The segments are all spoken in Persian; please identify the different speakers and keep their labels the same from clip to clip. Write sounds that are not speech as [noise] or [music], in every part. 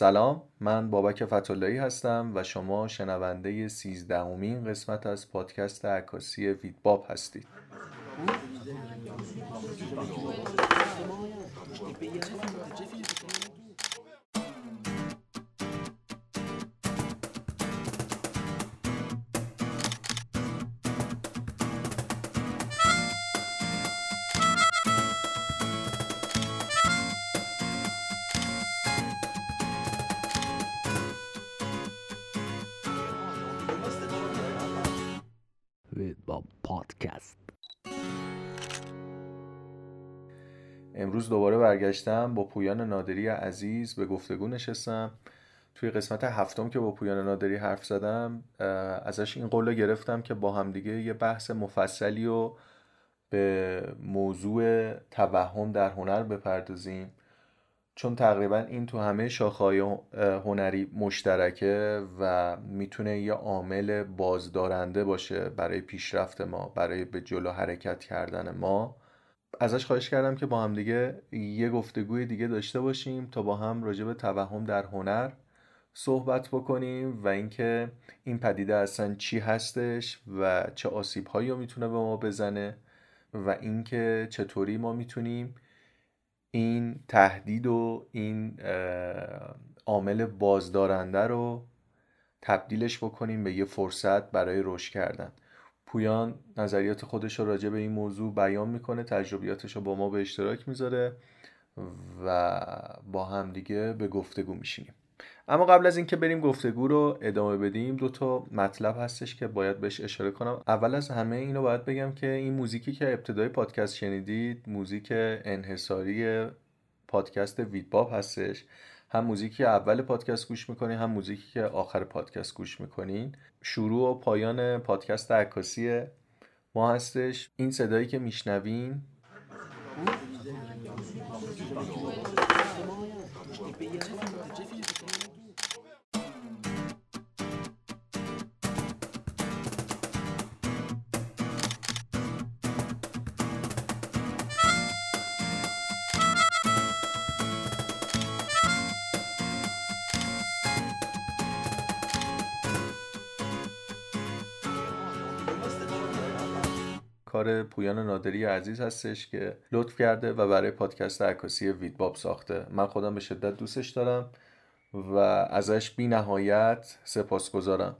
Speaker 1: سلام من بابک فتولایی هستم و شما شنونده سیزدهمین قسمت از پادکست عکاسی ویدباب هستید. دوباره برگشتم با پویان نادری عزیز به گفتگو نشستم. توی قسمت هفتم که با پویان نادری حرف زدم ازش این قول گرفتم که با همدیگه یه بحث مفصلی و به موضوع توهم در هنر بپردازیم. چون تقریبا این تو همه شاخهای هنری مشترکه و می‌تونه یه عامل بازدارنده باشه برای پیشرفت ما برای به جلو حرکت کردن ما. ازش خواهش کردم که با هم دیگه یه گفتگوی دیگه داشته باشیم تا با هم راجع به توهم در هنر صحبت بکنیم و اینکه این پدیده اصلا چی هستش و چه آسیب هایی می‌تونه به ما بزنه و اینکه چطوری ما می‌تونیم این تهدید و این عامل بازدارنده رو تبدیلش بکنیم به یه فرصت برای رشد کردن. پویان نظریات خودش رو راجع به این موضوع بیان می‌کنه تجربیاتش رو با ما به اشتراک می‌ذاره و با هم دیگه به گفتگو میشینیم. اما قبل از اینکه بریم گفتگو رو ادامه بدیم دو تا مطلب هستش که باید بهش اشاره کنم. اول از همه اینو باید بگم که این موزیکی که ابتدای پادکست شنیدید موزیک انحصاری پادکست ویدباب هستش. هم موزیکی اول پادکست گوش می‌کنین هم موزیکی که آخر پادکست گوش می‌کنین. شروع و پایان پادکست عکاسی ما هستش. این صدایی که میشنوین. پویان نادری عزیز هستش که لطف کرده و برای پادکست عکاسی ویدباب ساخته. من خودم به شدت دوستش دارم و ازش بی نهایت سپاس گذارم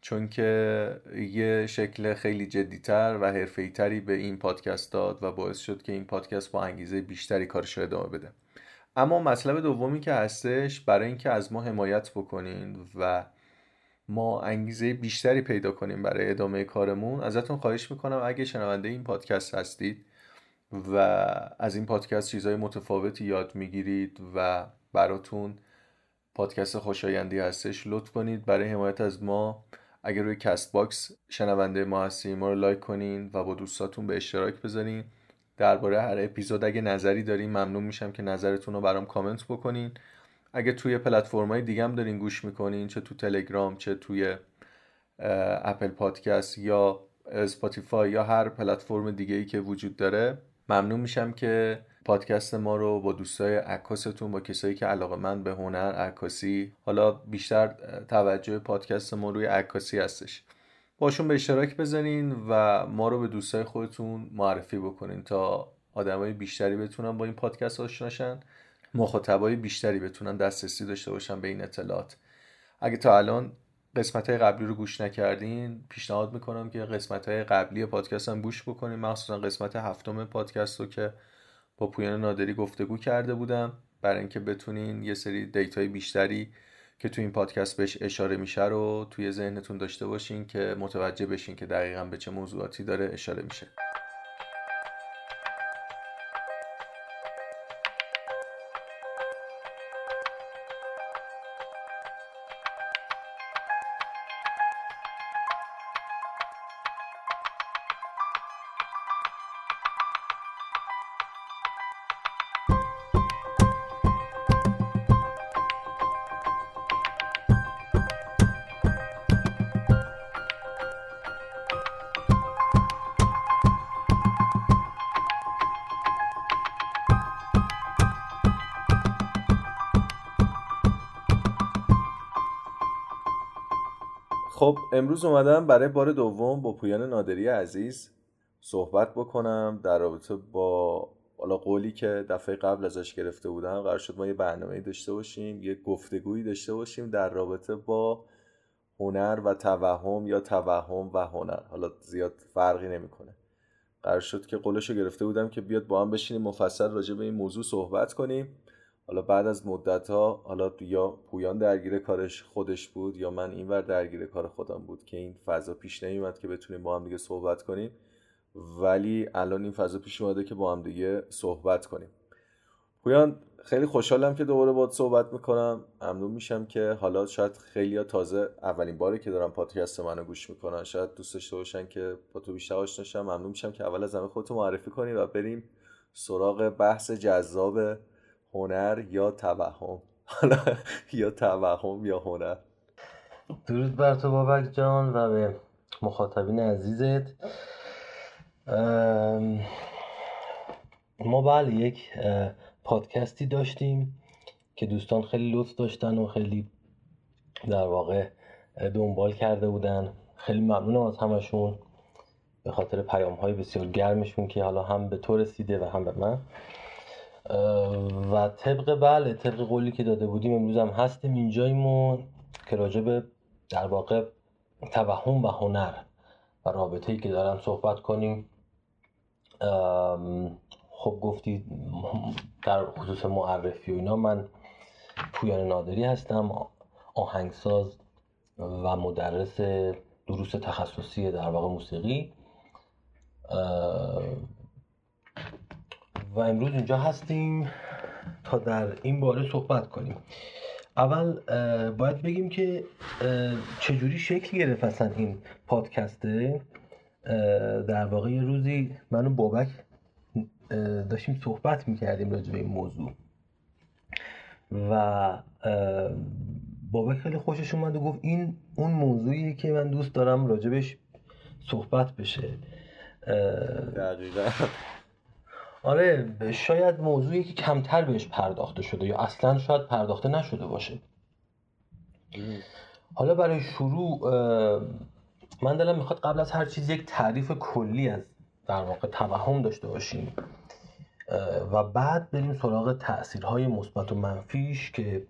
Speaker 1: چون که یه شکل خیلی جدیتر و حرفه‌ای‌تری به این پادکست داد و باعث شد که این پادکست با انگیزه بیشتری کارش رو ادامه بده. اما مطلب دومی که هستش برای اینکه از ما حمایت بکنین و ما انگیزه بیشتری پیدا کنیم برای ادامه کارمون. ازتون خواهش می‌کنم اگه شنونده این پادکست هستید و از این پادکست چیزهای متفاوتی یاد می‌گیرید و براتون پادکست خوشایندی هستش لطف کنید. برای حمایت از ما اگر روی کست باکس شنونده ما هستید ما رو لایک کنین و با دوستاتون به اشتراک بذارین. درباره هر اپیزود اگه نظری دارین ممنون میشم که نظرتون رو برام کامنت بکنین. اگه توی پلتفرم‌های دیگه هم دارین گوش می‌کنین چه تو تلگرام چه توی اپل پادکست یا اسپاتیفای یا هر پلتفرم دیگه ای که وجود داره ممنون میشم که پادکست ما رو با دوستای عکاستون با کسایی که علاقه‌مند به هنر عکاسی حالا بیشتر توجه پادکست ما روی عکاسی هستش. باشون به اشتراک بذارین و ما رو به دوستای خودتون معرفی بکنین تا آدمای بیشتری بتونن با این پادکست آشنا شن مخاطبای بیشتری بتونن دسترسی داشته باشن به این اطلاعات. اگه تا الان قسمت های قبلی رو گوش نکردین پیشنهاد می‌کنم که قسمت های قبلی پادکست هم گوش بکنین. مخصوصا قسمت هفتم پادکست رو که با پویان نادری گفتگو کرده بودم. برای اینکه بتونین یه سری دیتای بیشتری که تو این پادکست بهش اشاره میشه رو توی ذهنتون داشته باشین که متوجه بشین که دقیقا به چه موضوعاتی داره اشاره میشه. خب امروز اومدم برای بار دوم با پویان نادری عزیز صحبت بکنم در رابطه با حالا قولی که دفعه قبل ازش گرفته بودم قرار شد ما یه برنامه داشته باشیم یه گفتگویی داشته باشیم در رابطه با هنر و توهم یا توهم و هنر. حالا زیاد فرقی نمی‌کنه. قرار شد که قولش رو گرفته بودم که بیاد با هم بشینیم مفصل راجع به این موضوع صحبت کنیم. حالا بعد از مدت ها حالا یا پویان درگیر کارش خودش بود یا من اینور درگیر کار خودم بود که این فضا پیش نمیومد که بتونیم با هم دیگه صحبت کنیم. ولی الان این فضا پیش اومده که با هم دیگه صحبت کنیم. پویان خیلی خوشحالم که دوباره باید صحبت می‌کنم. ممنون میشم که حالا شاید خیلی تازه اولین باره که دارم پادکست منو گوش می‌کنن. شاید دوست داشته باشن که با تو بیشتر آشنا ممنون میشم که اول از همه خودتو معرفی کنی و بریم سراغ بحث جذاب هنر یا توهم؟ حالا یا توهم یا هنر؟
Speaker 2: درود بر تو بابک جان و به مخاطبین عزیزت. ما بله یک پادکستی داشتیم که دوستان خیلی لطف داشتن و خیلی در واقع دنبال کرده بودن. خیلی ممنونم از همشون به خاطر پیام های بسیار گرمشون که حالا هم به تو رسیده و هم به من. و طبق بله طبق قولی که داده بودیم امروز هم هستیم اینجاییمون که راجع به در واقع توهم و هنر و رابطه ای که دارم صحبت کنیم. خب گفتی در خصوص معرفی و اینا من پویان نادری هستم آهنگساز و مدرس دروس تخصصی در واقع موسیقی. و امروز اینجا هستیم تا در این باره صحبت کنیم. اول باید بگیم که چجوری شکل گرفت اصلا این پادکسته؟ در واقع یه روزی من و بابک داشتیم صحبت می‌کردیم راجع به این موضوع. و بابک خیلی خوشش اومد و گفت این اون موضوعی که من دوست دارم راجبش صحبت بشه. آره شاید موضوعی که کمتر بهش پرداخته شده یا اصلا شاید پرداخته نشده باشه. حالا برای شروع من دلم می‌خواد قبل از هر چیز یک تعریف کلی از در واقع توهم داشته باشیم. و بعد بریم سراغ تاثیرهای مثبت و منفیش که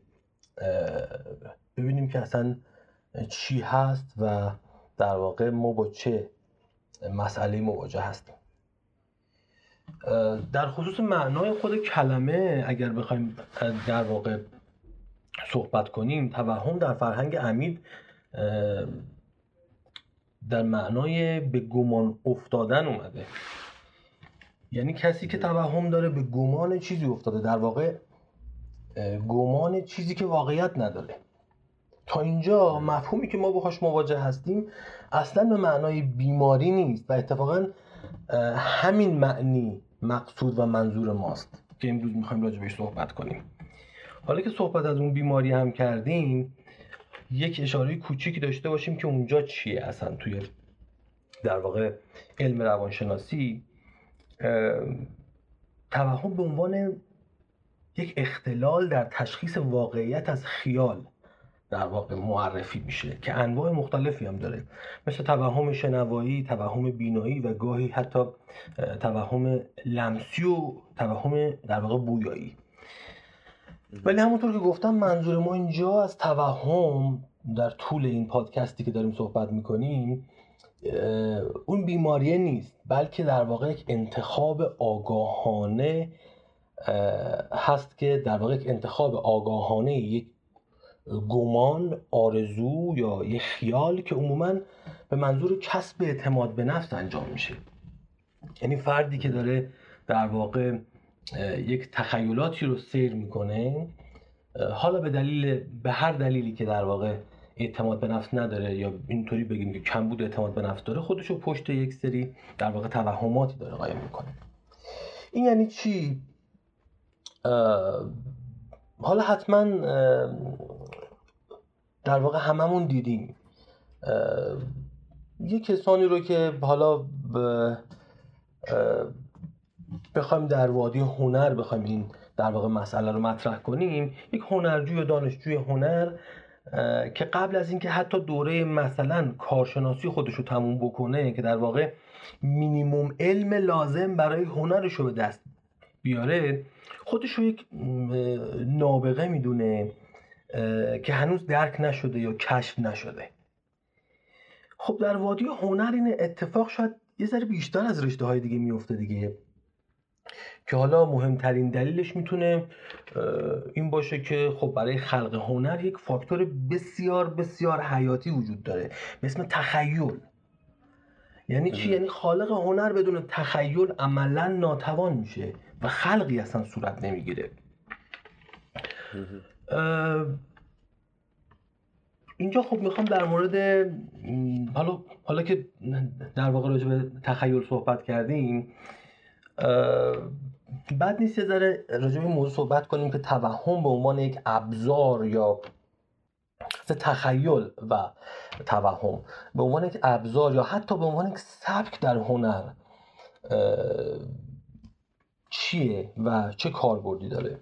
Speaker 2: ببینیم که اصلا چی هست و در واقع ما با چه مسئله مواجه هستیم. در خصوص معنای خود کلمه اگر بخوایم در واقع صحبت کنیم توهم در فرهنگ امید در معنای به گمان افتادن اومده. یعنی کسی که توهم داره به گمان چیزی افتاده. در واقع گمان چیزی که واقعیت نداره. تا اینجا مفهومی که ما باهاش مواجه هستیم اصلا به معنای بیماری نیست و اتفاقا همین معنی مقصود و منظور ماست که امروز می‌خوایم راجع بهش صحبت کنیم. حالا که صحبت از اون بیماری هم کردیم یک اشاره کوچیکی داشته باشیم که اونجا چیه اصلا توی در واقع علم روانشناسی. توهم به عنوان یک اختلال در تشخیص واقعیت از خیال. در واقع معرفی میشه که انواع مختلفی هم داره. مثل توهم شنوایی، توهم بینایی و گاهی حتی توهم لمسی و توهم در واقع بویایی. ولی همونطور که گفتم منظور ما اینجا از توهم در طول این پادکستی که داریم صحبت می‌کنیم اون بیماریه نیست بلکه در واقع یک انتخاب آگاهانه هست که در واقع یک انتخاب آگاهانه یک گمان آرزو یا یک خیال که عموما به منظور کسب اعتماد به نفس انجام میشه. یعنی فردی که داره در واقع یک تخیلاتی رو سیر می‌کنه حالا به دلیل به هر دلیلی که در واقع اعتماد به نفس نداره یا اینطوری بگیم که کم بود اعتماد به نفس داره خودش رو پشت یک سری در واقع توهماتی داره قایم می‌کنه. این یعنی چی؟ حالا حتما در واقع هممون دیدیم. یه کسانی رو که حالا بخوایم در وادی هنر بخوایم این در واقع مسئله رو مطرح کنیم یک هنرجوی یا دانشجوی هنر که قبل از اینکه حتی دوره مثلا کارشناسی خودش رو تموم بکنه که در واقع مینیموم علم لازم برای هنرش رو به دست بیاره خودش رو یک نابغه می‌دونه. که هنوز درک نشده یا کشف نشده. خب در وادی هنر این اتفاق شاید یه ذره بیشتر از رشته های دیگه میفته دیگه. که حالا مهمترین دلیلش می‌تونه این باشه که خب برای خلق هنر یک فاکتور بسیار بسیار حیاتی وجود داره. به اسم تخیل. یعنی چی؟ یعنی خالق هنر بدون تخیل عملا ناتوان میشه و خلقی اصلا صورت نمی‌گیره. اینجا خب می‌خوام در مورد حالا حالا که در واقع راجع به تخیل صحبت کردیم بعد نیست یه ذره راجع به موضوع صحبت کنیم که توهم به عنوان یک ابزار یا تخیل و توهم به عنوان یک ابزار یا حتی به عنوان یک سبک در هنر چیه و چه کاربردی داره؟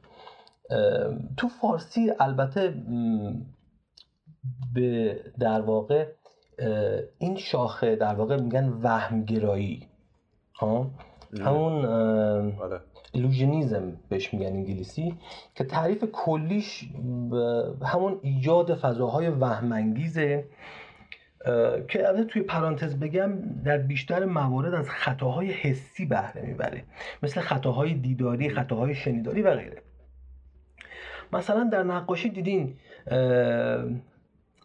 Speaker 2: تو فارسی البته به در واقع این شاخه در واقع میگن وهمگرایی. ها همون ایلوژنیزم بهش میگن انگلیسی که تعریف کلیش همون ایجاد فضاهای وهمانگیزه که البته توی پرانتز بگم در بیشتر موارد از خطاهای حسی بهره می‌بره. مثل خطاهای دیداری خطاهای شنیداری و غیره. مثلا در نقاشی دیدین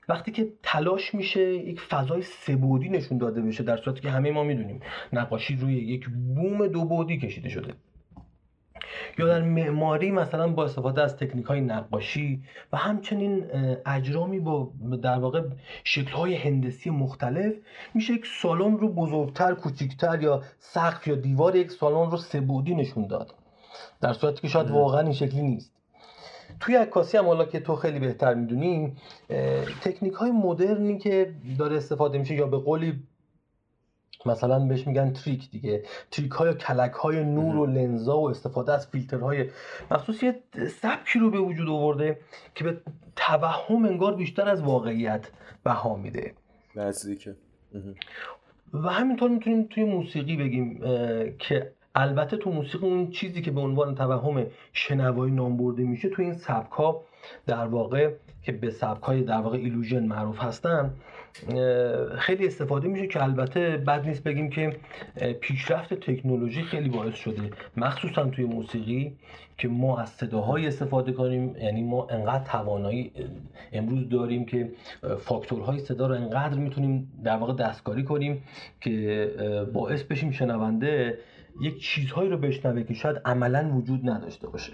Speaker 2: وقتی که تلاش میشه یک فضای سبودی نشون داده بشه در صورتی که همه ما می‌دونیم نقاشی روی یک بوم دو بعدی کشیده شده. یا در معماری مثلا با استفاده از تکنیک های نقاشی و همچنین اجرامی با در واقع شکل های هندسی مختلف میشه یک سالن رو بزرگتر کوچکتر یا سقف یا دیوار یک سالن رو سبودی نشون داد. در صورتی که شاید واقعا این شکلی نیست. توی عکاسی هم حالا که تو خیلی بهتر می‌دونی تکنیک های مدرنی که داره استفاده میشه یا به قولی مثلا بهش میگن trick دیگه. trick های کلک های نور و لنزا و استفاده از فیلترهای مخصوص یه سبکی رو به وجود آورده که به توهم انگار بیشتر از واقعیت بها میده.
Speaker 1: نزدیکه.
Speaker 2: و همینطور می‌تونیم توی موسیقی بگیم که البته تو موسیقی اون چیزی که به عنوان توهم شنوایی نام برده میشه تو این سبک ها در واقع که به سبک های در واقع illusion معروف هستن خیلی استفاده میشه که البته بد نیست بگیم که پیشرفت تکنولوژی خیلی باعث شده. مخصوصا توی موسیقی که ما از صداهای استفاده کنیم یعنی ما انقدر توانایی امروز داریم که فاکتورهای صدا رو انقدر می‌تونیم در واقع دستکاری کنیم که باعث بشیم شنونده یک چیزهایی رو بشنوه که شاید عملا وجود نداشته باشه.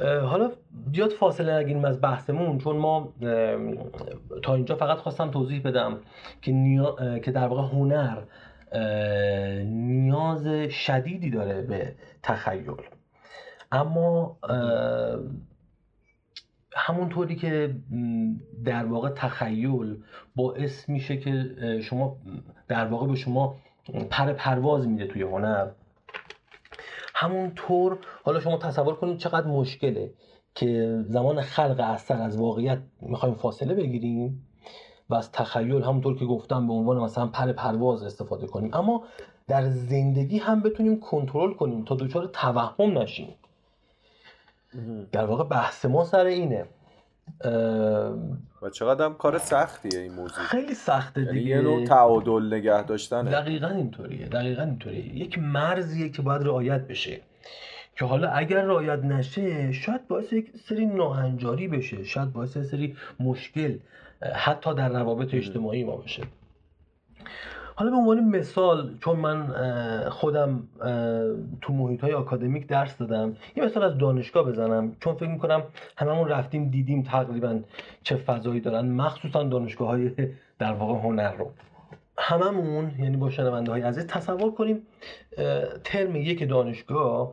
Speaker 2: حالا بیاد فاصله نگیریم از بحثمون چون ما تا اینجا فقط خواستم توضیح بدم که, که در واقع هنر نیاز شدیدی داره به تخیل. اما همونطوری که در واقع تخیل باعث میشه که شما در واقع به شما پر پرواز میده توی هنر. همونطور حالا شما تصور کنید چقدر مشکله که زمان خلق اثر از واقعیت می‌خوایم فاصله بگیریم و از تخیل همونطور که گفتم به عنوان مثلا پر پرواز استفاده کنیم. اما در زندگی هم بتونیم کنترل کنیم تا دچار توهم نشیم. در واقع بحث ما سر اینه.
Speaker 1: و چقدر هم کار سختیه این موضوع
Speaker 2: خیلی سخته
Speaker 1: یعنی
Speaker 2: دیگه.
Speaker 1: یه نوع تعادل نگه داشتنه.
Speaker 2: دقیقا اینطوریه دقیقا اینطوریه. یک مرزیه که باید رعایت بشه. که حالا اگر رعایت نشه شاید باعث یک سری ناهنجاری بشه. شاید باعث سری مشکل حتی در روابط اجتماعی ما بشه. حالا به عنوان مثال چون من خودم تو محیط های آکادمیک درس دادم یه مثال از دانشگاه بزنم. چون فکر می‌کنم هممون رفتیم دیدیم تقریبا چه فضایی دارن مخصوصا دانشگاه های در واقع هنر رو. هممون یعنی با شنونده های عزیز تصور کنیم ترم یک دانشگاه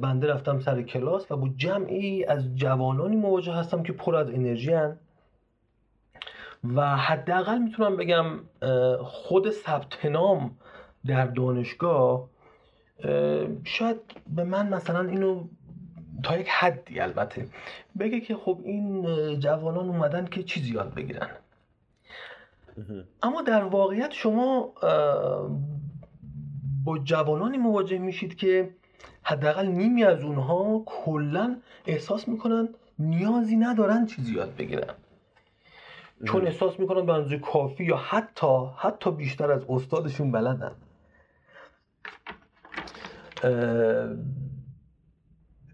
Speaker 2: بنده رفتم سر کلاس و با جمعی از جوانانی مواجه هستم که پر از انرژی و حداقل می‌تونم بگم خود ثبت نام در دانشگاه شاید به من مثلا اینو تا یک حدی البته بگه که خب این جوانان اومدن که چیزی یاد بگیرن. اما در واقعیت شما با جوانانی مواجه میشید که حداقل نیمی از اونها کلا احساس می‌کنن نیازی ندارن چیزی یاد بگیرن. چون احساس می‌کنن به اندازه کافی یا حتی حتی بیشتر از استادشون بلدن.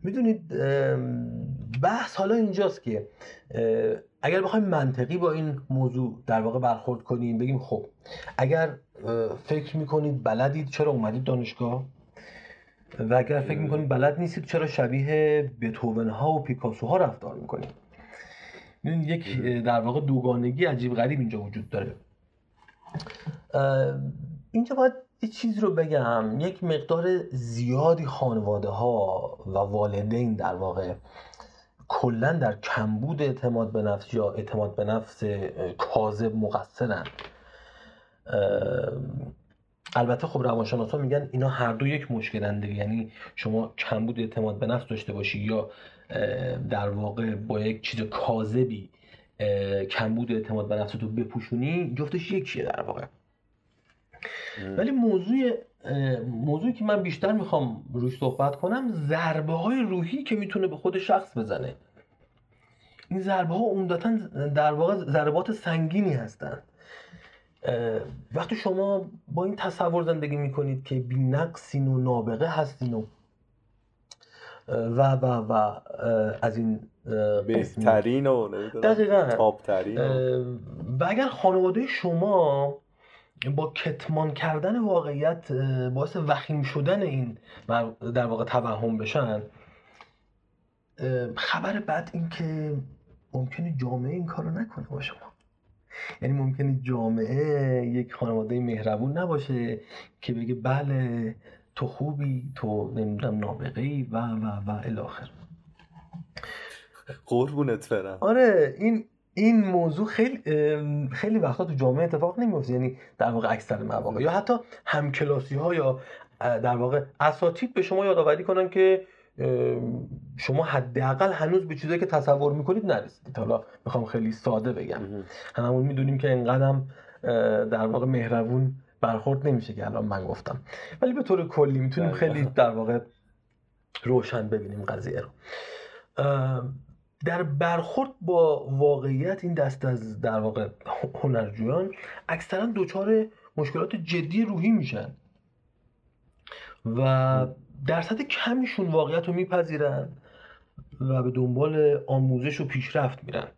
Speaker 2: می‌دونید بحث حالا اینجاست که اگر بخوایم منطقی با این موضوع در واقع برخورد کنیم بگیم خب اگر فکر می‌کنید بلدید چرا اومدید دانشگاه؟ و اگر فکر می‌کنید بلد نیستید چرا شبیه بتوون ها و پیکاسو ها رفتار می‌کنید؟ می‌دونید یک در واقع دوگانگی عجیب غریب اینجا وجود داره. اینجا باید یه چیز رو بگم. یک مقدار زیادی خانواده ها و والدین در واقع کلا در کمبود اعتماد به نفس یا اعتماد به نفس کاذب مقصرن. البته خب روانشناسا میگن اینا هر دو یک مشکلن دیگه. یعنی شما کمبود اعتماد به نفس داشته باشی یا در واقع با یک چیز کاذبی کمبود اعتماد به نفس تو بپوشونی جفتش یکیه در واقع. ولی موضوع موضوعی که من بیشتر می‌خوام روش صحبت کنم ضربه های روحی که می‌تونه به خود شخص بزنه. این ضربه ها عمدتا در واقع ضربات سنگینی هستند وقتی شما با این تصور زندگی می‌کنید که بی نقصین و نابغه هستین و و و و از این
Speaker 1: بهترین و
Speaker 2: دقیقا. و اگر خانواده شما با کتمان کردن واقعیت باعث وخیم شدن این در واقع توهم بشن خبر بعد این که ممکنه جامعه این کارو نکنه با شما. یعنی ممکنه جامعه یک خانواده مهربون نباشه که بگه بله تو خوبی تو نمی‌دونم نابغه ای و و و الاخر.
Speaker 1: قربونت برم.
Speaker 2: آره این این موضوع خیلی خیلی وقتا تو جامعه اتفاق نمیفته یعنی در واقع اکثر مواقع. یا حتی همکلاسی ها یا در واقع اساتید به شما یادآوری کنن که شما حداقل هنوز به چیزایی که تصور می‌کنید نرسیدید. حالا می‌خوام خیلی ساده بگم. هممون می‌دونیم که اینقدرم در واقع مهربون برخورد نمیشه که الان من گفتم. ولی به طور کلی می‌تونیم خیلی در واقع روشن ببینیم قضیه رو. در برخورد با واقعیت این دست از در واقع هنرجویان اکثرا دچار مشکلات جدی روحی میشن. و درصد کمیشون واقعیت رو میپذیرن و به دنبال آموزش و پیشرفت میرن.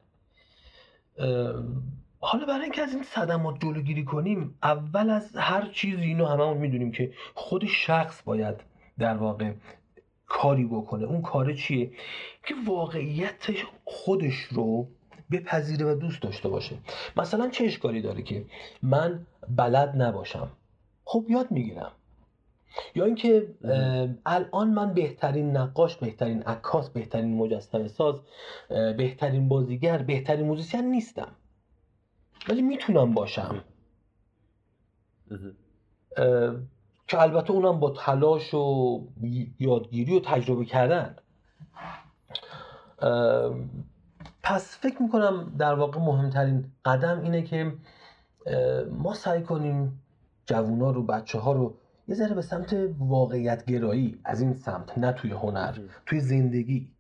Speaker 2: حالا برای اینکه از این صدمات جلوگیری کنیم اول از هر چیزی اینو هممون می‌دونیم که خود شخص باید در واقع کاری بکنه. اون کار چیه؟ که واقعیت خودش رو بپذیره و دوست داشته باشه. مثلا چه اشکالی داره که من بلد نباشم؟ خب یاد می‌گیرم. یا اینکه الان من بهترین نقاش بهترین عکاس بهترین مجسمه ساز بهترین بازیگر بهترین موزیسین نیستم. ولی می‌تونم باشم. که البته اونم با تلاش و یادگیری و تجربه کردن. پس فکر می‌کنم در واقع مهمترین قدم اینه که ما سعی کنیم جوونا رو بچه ها رو یه ذره به سمت واقعیت گرایی از این سمت نه توی هنر توی زندگی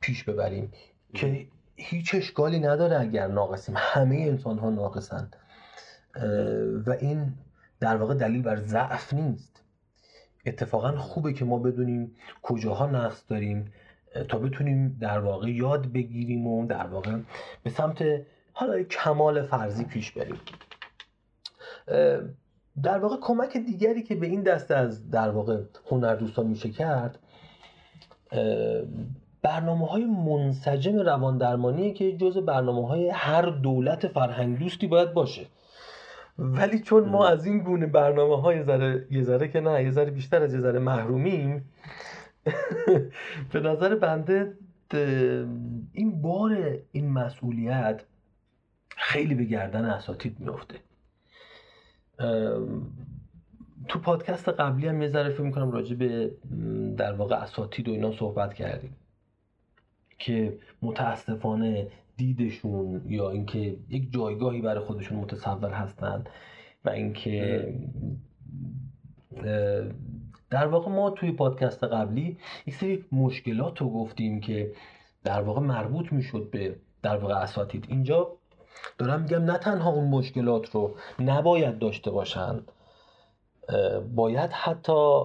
Speaker 2: پیش ببریم که هیچ اشکالی نداره اگر ناقصیم. همه انسان ها ناقصن و این در واقع دلیل بر ضعف نیست. اتفاقا خوبه که ما بدونیم کجاها نقص داریم تا بتونیم در واقع یاد بگیریم و در واقع به سمت حالا کمال فرضی پیش بریم. در واقع کمک دیگری که به این دسته از در واقع هنردوستان میشه کرد برنامه های منسجم روان درمانیه که جز برنامه های هر دولت فرهنگ دوستی باید باشه. ولی چون ما از این گونه برنامه های ذره یه ذره که نه یه ذره بیشتر از یه ذره محرومیم [laughs] به نظر بنده این بار این مسئولیت خیلی به گردن اساتید میفته تو پادکست قبلی هم یه ذره فکر می‌کنم راجع به در واقع اساتید و اینا صحبت کردیم. که متاسفانه دیدشون یا اینکه یک جایگاهی برای خودشون متصور هستند و اینکه در واقع ما توی پادکست قبلی یک سری مشکلات رو گفتیم که در واقع مربوط می‌شد به در واقع اساتید. اینجا دارم میگم نه تنها اون مشکلات رو نباید داشته باشند باید حتی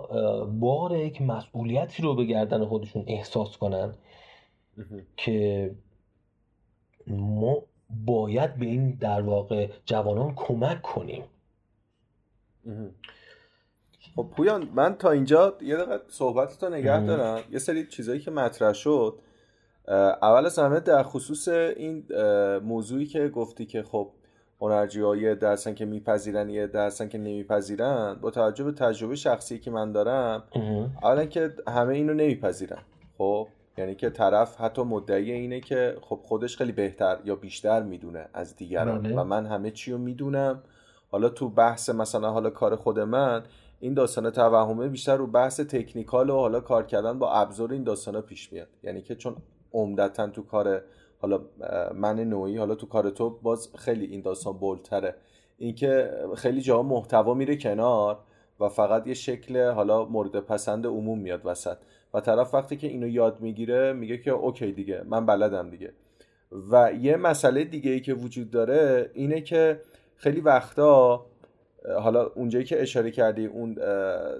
Speaker 2: بار یک مسئولیتی رو به گردن خودشون احساس کنن که ما باید به این در واقع جوانان کمک کنیم.
Speaker 1: خب پویان من تا اینجا یه دقیقه صحبت تا نگه دارم. یه سری چیزایی که مطرح شد اول از همه در خصوص این موضوعی که گفتی که خب هنرجی های درسن که میپذیرن یه درسن که نمیپذیرن با توجه به تجربه شخصی که من دارم اولا که همه اینو نمیپذیرن. خب یعنی که طرف حتی مدعی اینه که خب خودش خیلی بهتر یا بیشتر می‌دونه از دیگران. بله. و من همه چی رو می‌دونم. حالا تو بحث مثلا حالا کار خود من این داستان توهمه بیشتر رو بحث تکنیکال و حالا کار کردن با ابزار این داستان پیش میاد. یعنی که چون عمدتا تو کار حالا من نوعی حالا تو کار تو باز خیلی این داستان بولتره اینکه خیلی جا محتوا میره کنار و فقط یه شکل حالا مورد پسند عموم میاد وسط. و طرف وقتی که اینو یاد می‌گیره میگه که اوکی دیگه من بلدم دیگه. و یه مسئله دیگه ای که وجود داره اینه که خیلی وقتا حالا اونجایی که اشاره کردی اون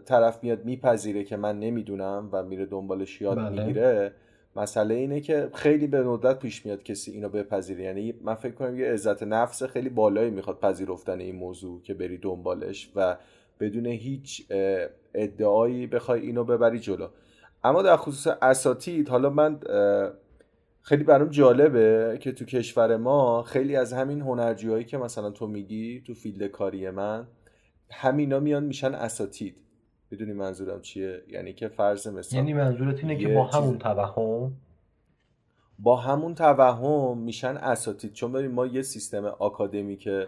Speaker 1: طرف میاد میپذیره که من نمی‌دونم و میره دنبالش یاد بله. می‌گیره. مسئله اینه که خیلی به ندرت پیش میاد کسی اینو بپذیره. یعنی من فکر کنم یه عزت نفس خیلی بالایی می‌خواد پذیرفتن این موضوع که بری دنبالش و بدون هیچ ادعایی بخوای اینو ببری جلو. اما در خصوص اساتید حالا من خیلی برام جالبه که تو کشور ما خیلی از همین هنرجوهایی که مثلا تو میگی تو فیلد کاری من همینا میان میشن اساتید. می‌دونی منظورم چیه؟ یعنی که فرض مثال
Speaker 2: یعنی منظورت اینه که با همون توهم؟
Speaker 1: با همون توهم میشن اساتید. چون ببین ما یه سیستم آکادمی که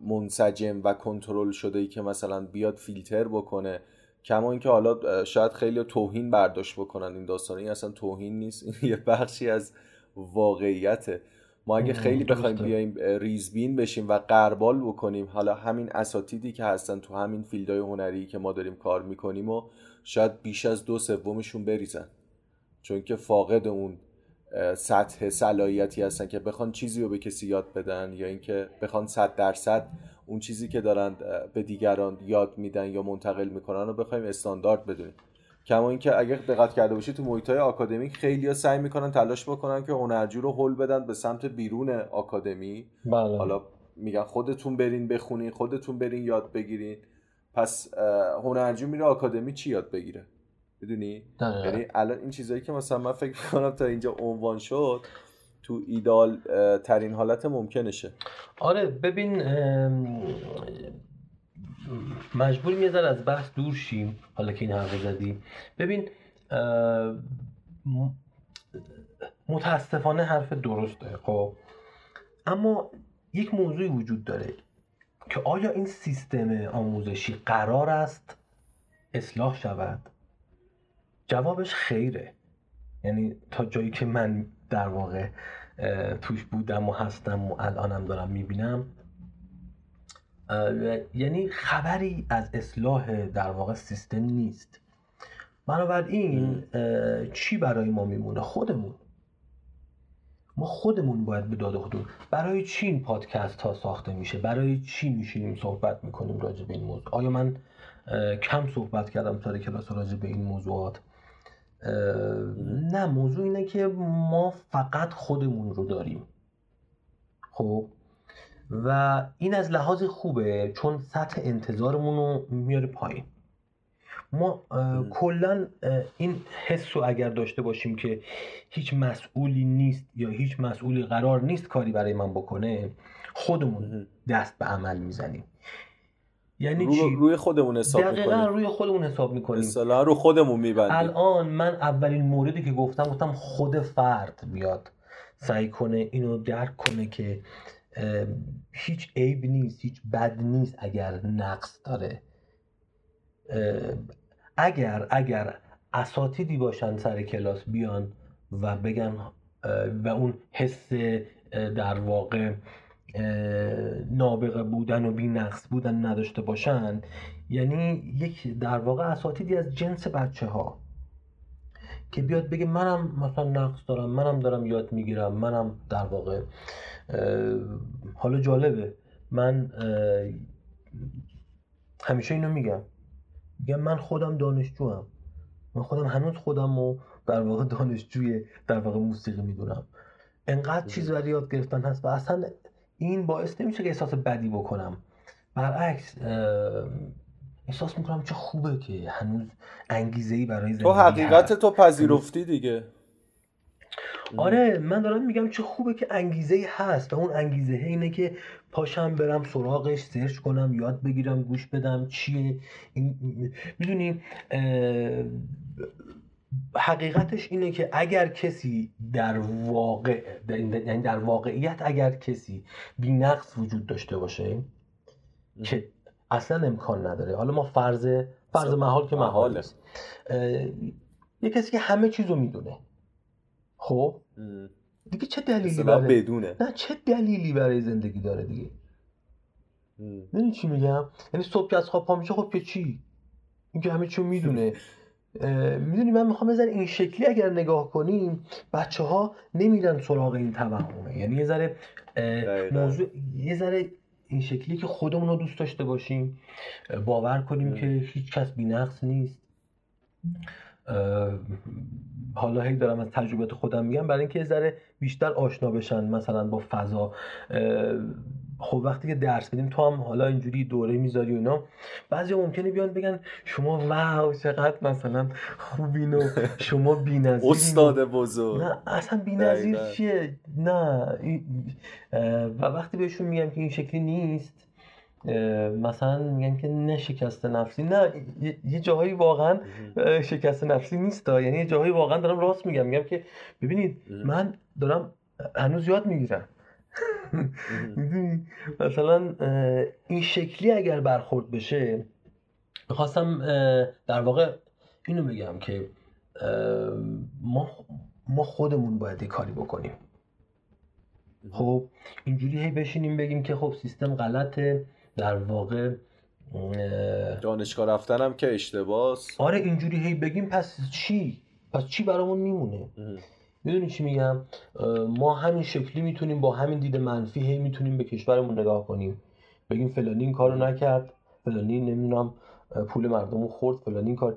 Speaker 1: منسجم و کنترل شده ای که مثلا بیاد فیلتر بکنه کما اینکه حالا شاید خیلی توهین برداشت بکنن این داستان. این اصلا توهین نیست. این یه بخشی از واقعیته. ما اگه خیلی بخوایم بیایم ریزبین بشیم و غربال بکنیم حالا همین اساتیدی که هستن تو همین field های هنری که ما داریم کار می‌کنیم و شاید بیش از دو سومشون بریزن. چون که فاقد اون سطح صلاحیتی هستن که بخوان چیزی رو به کسی یاد بدن یا اینکه بخوان صد درصد اون چیزی که دارن به دیگران یاد میدن یا منتقل می‌کنن رو بخوایم استاندارد بدونیم. کما اینکه اگر دقت کرده باشید تو محیط های آکادمیک خیلی ها سعی می‌کنن تلاش بکنن که هنرجو رو هل بدن به سمت بیرون آکادمی.
Speaker 2: بله.
Speaker 1: حالا میگن خودتون برین بخونین خودتون برین یاد بگیرین. پس هنرجو میره آکادمی چی یاد بگیره؟ بدونی یعنی الان این چیزایی که مثلا من فکر می‌کنم تا اینجا عنوان شد تو ایدال ترین حالت ممکنشه.
Speaker 2: آره ببین مجبوریم یه از بحث دور شیم حالا که این حرف زدی ببین متاسفانه حرف درسته خب. اما یک موضوعی وجود داره که آیا این سیستم آموزشی قرار است اصلاح شود؟ جوابش خیره. یعنی تا جایی که من در واقع توش بودم و هستم و الانم دارم می‌بینم. یعنی خبری از اصلاح در واقع سیستم نیست. بنابراین چی برای ما میمونه؟ خودمون. ما خودمون باید به داد خودمون. برای چی این پادکست ها ساخته میشه؟ برای چی میشینیم صحبت می‌کنیم راجع به این موضوع؟ آیا من کم صحبت کردم سر کلاس راجع به این موضوعات؟ نه موضوع اینه که ما فقط خودمون رو داریم. خب؟ و این از لحاظ خوبه چون سطح انتظارمون رو میاره پایین. ما کلا این حس رو اگر داشته باشیم که هیچ مسئولی نیست یا هیچ مسئولی قرار نیست کاری برای من بکنه خودمون دست به عمل می‌زنیم.
Speaker 1: یعنی رو چی؟ روی خودمون حساب
Speaker 2: دقیقا روی خودمون حساب می‌کنیم.
Speaker 1: اصلا رو خودمون میبندیم.
Speaker 2: الان من اولین موردی که گفتم گفتم خود فرد بیاد. سعی کنه اینو درک کنه که هیچ عیب نیست هیچ بد نیست اگر نقص داره. اگر اگر اساتیدی باشن سر کلاس بیان و بگن و اون حس در واقع نابغه بودن و بی نقص بودن نداشته باشن. یعنی یک در واقع اساتیدی از جنس بچه ها که بیاد بگه منم مثلا نقص دارم منم دارم یاد می‌گیرم منم در واقع حالا جالبه. من همیشه اینو میگم. میگم من خودم دانشجوم من خودم هنوز خودم رو در واقع دانشجوی در واقع موسیقی می‌دونم. انقدر چیز برای یاد گرفتن هست و اصلا این باعث نمیشه که احساس بدی بکنم. برعکس احساس می‌کنم چه خوبه که هنوز انگیزه ای برای زندگی
Speaker 1: تو حقیقت تو پذیرفتی دیگه.
Speaker 2: آره من دارم میگم چه خوبه که انگیزه ای هست و اون انگیزه اینه که پاشم برم سراغش سرچ کنم یاد بگیرم گوش بدم چیه. می‌دونی حقیقتش اینه که اگر کسی در واقع یعنی در واقعیت اگر کسی نقص وجود داشته باشه که اصلا امکان نداره. حالا ما فرض فرض محال که محال است یه کسی که همه چیز رو می‌دونه. خب؟ دیگه چه دلیلی برای
Speaker 1: بدونه.
Speaker 2: نه چه دلیلی برای زندگی داره دیگه؟ ببین چی میگم؟ یعنی صبح که از خواب پا میشه خب که چی؟ اینکه همه چی می‌دونه. [laughs] می‌دونی من می‌خوام بذار این شکلی اگر نگاه کنیم بچه ها نمیرن سراغ این توهمه. یعنی یه ذره موضوع یه ذره این شکلی که خودمون رو دوست داشته باشیم باور کنیم که هیچ کس بینقص نیست. حالا هی دارم از تجربه خودم میگم برای اینکه یه ذره بیشتر آشنا بشن مثلا با فضا. خب وقتی که درس بدیم تو هم حالا اینجوری دوره می‌ذاری و اینا بعضی ممکنه بیان بگن شما واو چقدر مثلا خوبین و شما بی‌نظیر
Speaker 1: استاد بزرگ.
Speaker 2: نه اصلا بی‌نظیر چیه؟ نه و وقتی بهشون میگم که این شکلی نیست مثلا میگن که نه شکست نفسی نه یه جاهایی واقعا شکست نفسی نیست یعنی یه جاهایی واقعا دارم راست میگم. میگم که ببینید من دارم هنوز یاد می‌گیرم. مثلا این شکلی اگر برخورد بشه می‌خواستم در واقع اینو بگم که ما ما خودمون باید کاری بکنیم. خب اینجوری هی بشینیم بگیم که خب سیستم غلطه در واقع
Speaker 1: دانشگاه رفتنم که اشتباس.
Speaker 2: آره اینجوری هی بگیم پس چی؟ پس چی برامون میمونه؟ می‌دونی چی میگم؟ ما همین شکلی می‌تونیم با همین دید منفی هی می‌تونیم به کشورمون نگاه کنیم. بگیم فلانی این کارو نکرد فلانی نمی‌دونم پول مردمو خورد فلانی این کار.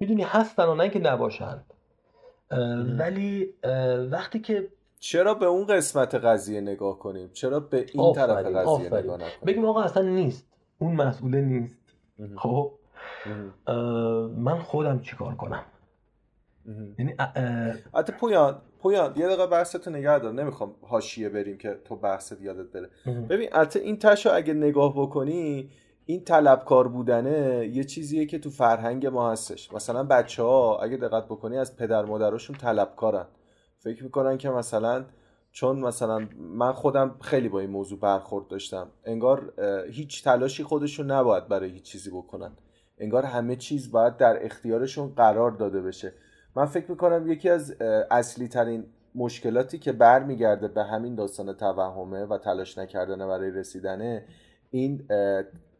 Speaker 2: می‌دونی هستن و نه که نباشن. ولی وقتی که
Speaker 1: چرا به اون قسمت قضیه نگاه کنیم؟ چرا به این طرف قضیه نگاه نکنیم؟
Speaker 2: بگیم آقا اصلا نیست. اون مسئوله نیست. خب؟ من خودم چیکار کنم؟
Speaker 1: یعنی حتی پویان پویان یه دقیقه بحثتو نگه دار. نمی‌خوام حاشیه بریم که تو بحثت یادت بره. ببین البته این تشو اگه نگاه بکنی این طلبکار بودنه یه چیزیه که تو فرهنگ ما هستش. مثلا بچه ها اگه دقت بکنی از پدر مادراشون طلبکارن. فکر می‌کنن که مثلا چون مثلا من خودم خیلی با این موضوع برخورد داشتم. انگار هیچ تلاشی خودشون نباید برای هیچ چیزی بکنن. انگار همه چیز باید در اختیارشون قرار داده بشه. من فکر می‌کنم یکی از اصلی ترین مشکلاتی که برمیگرده به همین داستان توهمه و تلاش نکردن برای رسیدنه این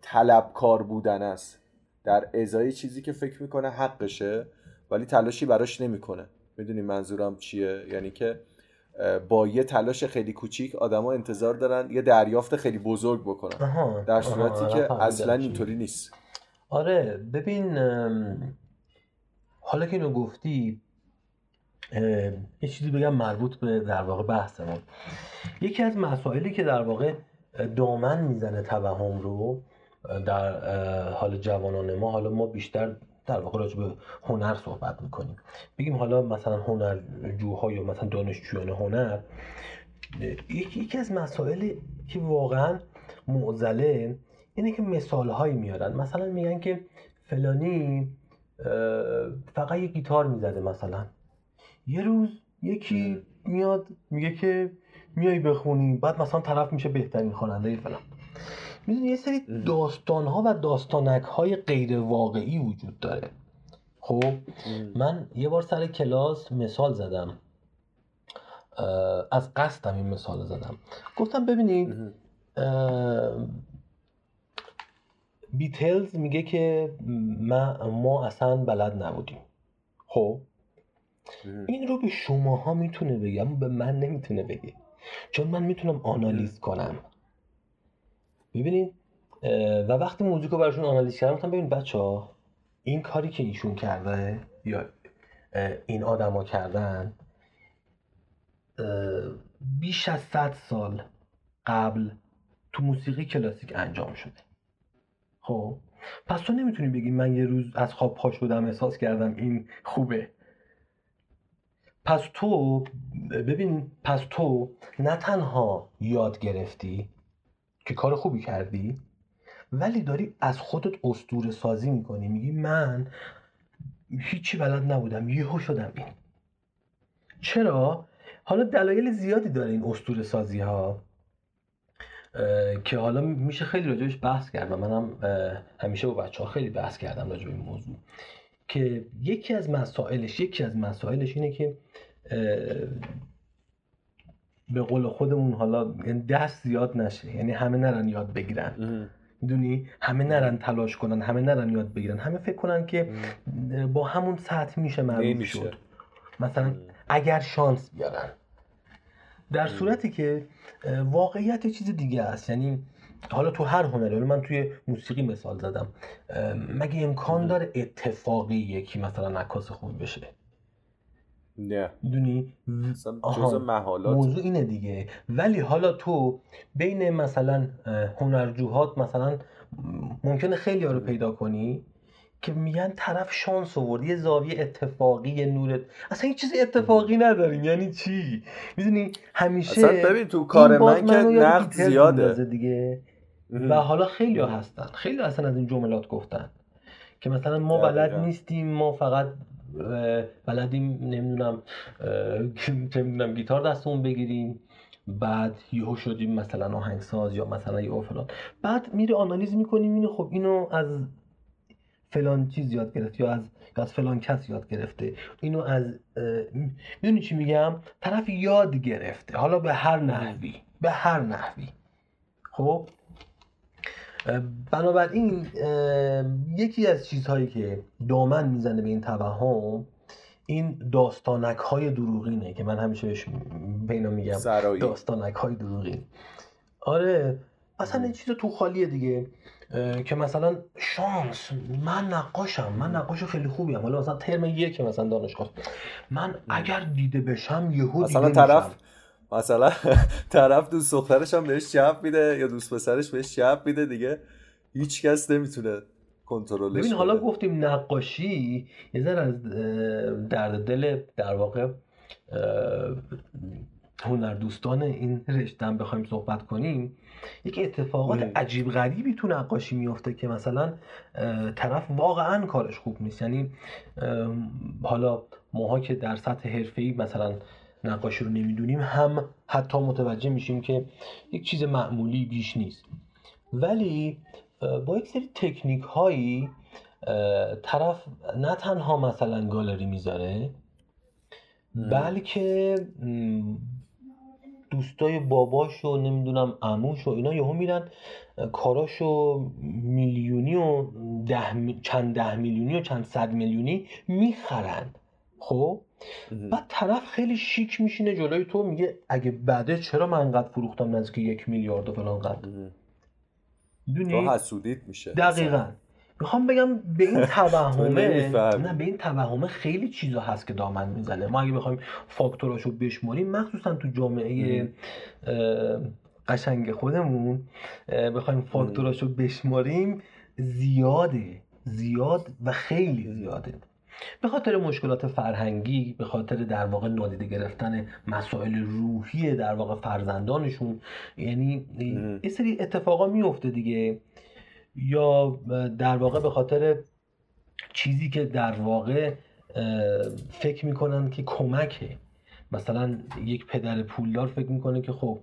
Speaker 1: طلبکار بودن است. در ازای چیزی که فکر می‌کنه حقشه ولی تلاشی براش نمی‌کنه. می‌دونی منظورم چیه؟ یعنی که با یه تلاش خیلی کوچیک آدما انتظار دارن یه دریافت خیلی بزرگ بکنن. در صورتی که اصلا اینطوری نیست.
Speaker 2: آره ببین حالا که اینو گفتی یه چیزی بگم مربوط به در واقع بحثمون. یکی از مسائلی که در واقع دامن می‌زنه توهم رو در حال جوانان ما حالا ما بیشتر در واقع راجع به هنر صحبت می‌کنیم. بگیم حالا مثلا هنرجوها یا مثلا دانشجویان هنر یکی از مسائل که واقعا معضله اینه که مثال هایی میارن. مثلا میگن که فلانی فقط یه گیتار می‌زده مثلا. یه روز یکی میاد میگه که میای بخونی بعد مثلا طرف میشه بهترین خواننده فلان. می‌دونی یه سری داستان ها و داستانک های غیر واقعی وجود داره. خب من یه بار سر کلاس مثال زدم. از قصدم این مثال زدم. گفتم ببینید بیتلز میگه که ما, ما اصلا بلد نبودیم. خب؟ این رو به شماها می‌تونه بگم به من نمی‌تونه بگه. چون من می‌تونم آنالیز کنم. ببینید و وقتی موزیک رو براشون آنالیز کردم گفتم ببین بچه ها این کاری که ایشون کرده یا این آدما کردن بیش از صد سال قبل تو موسیقی کلاسیک انجام شده. خب. پس تو نمی‌تونی بگی من یه روز از خواب پا شدم احساس کردم این خوبه. پس تو ببین پس تو نه تنها یاد گرفتی که کار خوبی کردی ولی داری از خودت استور سازی می‌کنی. میگی من هیچی بلد نبودم یهو شدم این. چرا؟ حالا دلایل زیادی داره این استور سازی ها که حالا میشه خیلی راجبش بحث کرد و منم همیشه با بچه ها خیلی بحث کردم راجب این موضوع. که یکی از مسائلش یکی از مسائلش اینه که به قول خودمون حالا یعنی دست زیاد نشه. یعنی همه نرن یاد بگیرن. می‌دونی؟ همه نرن تلاش کنن همه نرن یاد بگیرن. همه فکر کنن که با همون سطح میشه معروف شد. مثلا اگر شانس بیارن. در صورتی که واقعیت چیز دیگه است. یعنی حالا تو هر هنری من توی موسیقی مثال زدم. مگه امکان داره اتفاقی یکی مثلا عکاس خوبی بشه؟
Speaker 1: نه.
Speaker 2: می‌دونی؟ موضوع اینه دیگه. ولی حالا تو بین مثلا هنرجوهات مثلا ممکنه خیلی ها رو پیدا کنی؟ که میگن طرف شانس آورد. یه زاویه اتفاقی یه نور اصلا هیچ چیز اتفاقی نداریم یعنی چی؟ می‌دونی همیشه
Speaker 1: اصلا ببین تو کار من که نقد زیاده.
Speaker 2: دیگه. و حالا خیلی ها هستن. خیلی اصلا از این جملات گفتن. که مثلا ما بلد نیستیم ما فقط بلدیم نمی‌دونم چه می‌دونم گیتار دستمون بگیریم. بعد یهو شدیم مثلا آهنگساز یا مثلا یهو فلان. بعد میره آنالیز می‌کنیم اینو خب اینو از فلان چیز یاد گرفت یا از از فلان کس یاد گرفته. اینو از می‌دونی چی میگم؟ طرف یاد گرفته. حالا به هر نحوی. به هر نحوی. خب؟ بنابراین یکی از چیزهایی که دامن می‌زنه به این توهم این داستانک های دروغینه که من همیشه بهش بینا میگم. داستانک های دروغین. آره. اصلا این چیز تو خالیه دیگه. که مثلا شانس من نقاشم من نقاش خیلی خوبیم. حالا مثلا ترم یک مثلا دانشگاه. من اگر دیده بشم یهو
Speaker 1: مثلا طرف مثلا [laughs] طرف دوست دخترش هم بهش جواب میده یا دوست پسرش بهش جواب میده دیگه. هیچ کس نمی‌تونه کنترلش
Speaker 2: ببین حالا گفتیم نقاشی یه ذره از درد دل در واقع هنر دوستان این رشتن بخوایم صحبت کنیم یک اتفاقات عجیب غریبی تو نقاشی میفته که مثلا طرف واقعا کارش خوب نیست. یعنی حالا ماها که در سطح حرفه‌ای مثلا نقاشی رو نمی‌دونیم هم حتی متوجه میشیم که یک چیز معمولی بیش نیست. ولی با یک سری تکنیک هایی طرف نه تنها مثلا گالری می‌ذاره بلکه دوستای باباش و نمی‌دونم عموش و اینا یهو میرن کاراشو میلیونی و ده چند ده میلیونی و چند صد میلیونی می‌خرن. خب؟ بعد طرف خیلی شیک میشینه جلوی تو میگه اگه بعده چرا من انقدر فروختم نزدیک یک میلیارد و فلان قد؟
Speaker 1: تو حسودیت میشه.
Speaker 2: دقیقا. می‌خوام بگم به این [laughs] توهمه نه به این توهمه خیلی چیزا هست که دامن می‌زنه. ما اگه بخوایم فاکتوراشو بشماریم مخصوصا تو جامعه قشنگ خودمون بخوایم فاکتوراشو بشماریم زیاده. زیاد و خیلی زیاده. به خاطر مشکلات فرهنگی به خاطر در واقع نادیده گرفتن مسائل روحی در واقع فرزندانشون یعنی یه سری اتفاقا میفته دیگه. یا در واقع به خاطر چیزی که در واقع فکر می‌کنن که کمکه. مثلا یک پدر پولدار فکر می‌کنه که خب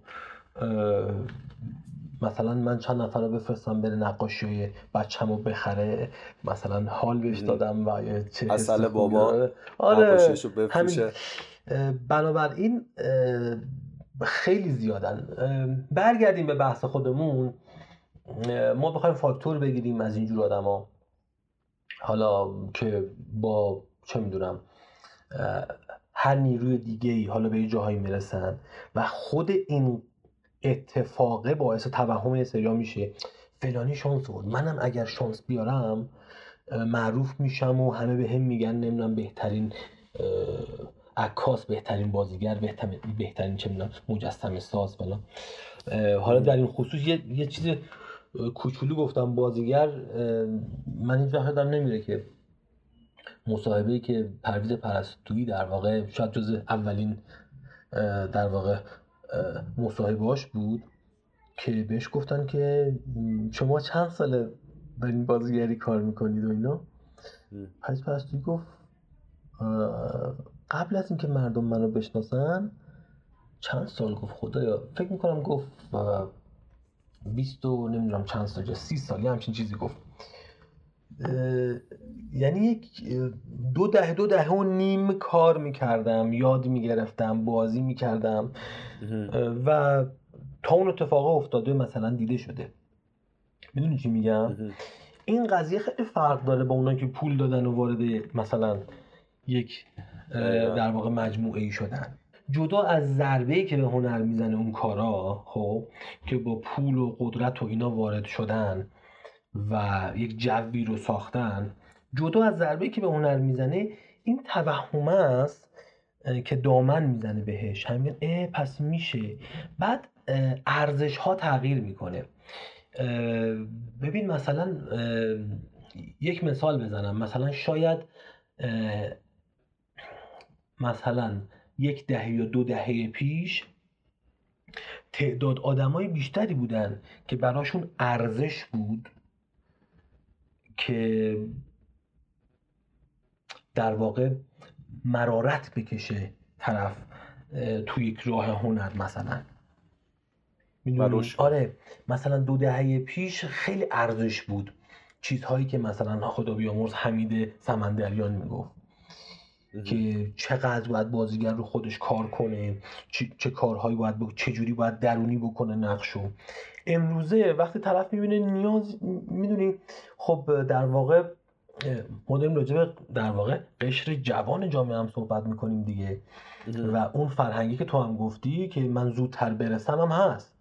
Speaker 2: مثلا من چند نفر رو بفرستم بره نقاشی های بچه‌مو بخره مثلا حال بهش دادم و چه
Speaker 1: اصل بابا
Speaker 2: آره همین. بنابراین خیلی زیادن. برگردیم به بحث خودمون. ما بخوایم فاکتور بگیریم از اینجور آدما. حالا که با چه می‌دونم هر نیروی دیگه ای حالا به یه جاهایی می‌رسن و خود این اتفاقه باعث توهم سریا میشه. فلانی شانس بود منم اگر شانس بیارم معروف میشم و همه به هم میگن نمی‌دونم بهترین عکاس بهترین بازیگر بهترین, بهترین چه می‌دونم مجسمه ساز فلان. حالا در این خصوص یه, یه چیز کوچولو گفتم بازیگر من هیچ وقت نمیره که مصاحبه که پرویز پرستویی در واقع شاید جز اولین در واقع مصاحبهاش بود که بهش گفتن که شما چند ساله در این بازیگری کار می‌کنید و اینا. پس پرستویی گفت قبل از اینکه مردم منو بشناسن چند سال گفت خدایا فکر می‌کنم گفت بیست و نمی‌دونم چند سال سی سالی همچین چیزی گفت. یعنی یک دو دهه دو دهه و نیم کار می‌کردم یاد می‌گرفتم بازی می‌کردم. و تا اون اتفاق افتاده مثلا دیده شده. می‌دونی چی میگم؟ این قضیه خیلی فرق داره با اونایی که پول دادن و وارد مثلا یک در واقع مجموعه ای شدن. جدا از ضربه که به هنر می‌زنه اون کارا خب که با پول و قدرت و اینا وارد شدن و یک جوی رو ساختن جدا از ضربه که به هنر می‌زنه این توهم است که دامن می‌زنه بهش. همین اه پس میشه. بعد ارزش ها تغییر می‌کنه. ببین مثلا یک مثال بزنم. مثلا شاید مثلا یک دهه یا دو دهه پیش تعداد آدمای بیشتری بودن که براشون ارزش بود که در واقع مرارت بکشه طرف تو یک راه هنر مثلا. آره مثلا دو دهه پیش خیلی ارزش بود. چیزهایی که مثلا خدا بیامرز حمید سمندریان می‌گفت. که چقدر باید بازیگر رو خودش کار کنه چه, کارهایی باید بکنه چه جوری باید درونی بکنه نقشو امروزه وقتی طرف می‌بینه نیاز می‌دونی خب در واقع مدرن راجع در واقع قشر جوان جامعه هم صحبت می‌کنیم دیگه. و اون فرهنگی که تو هم گفتی که من زودتر برسم هم هست.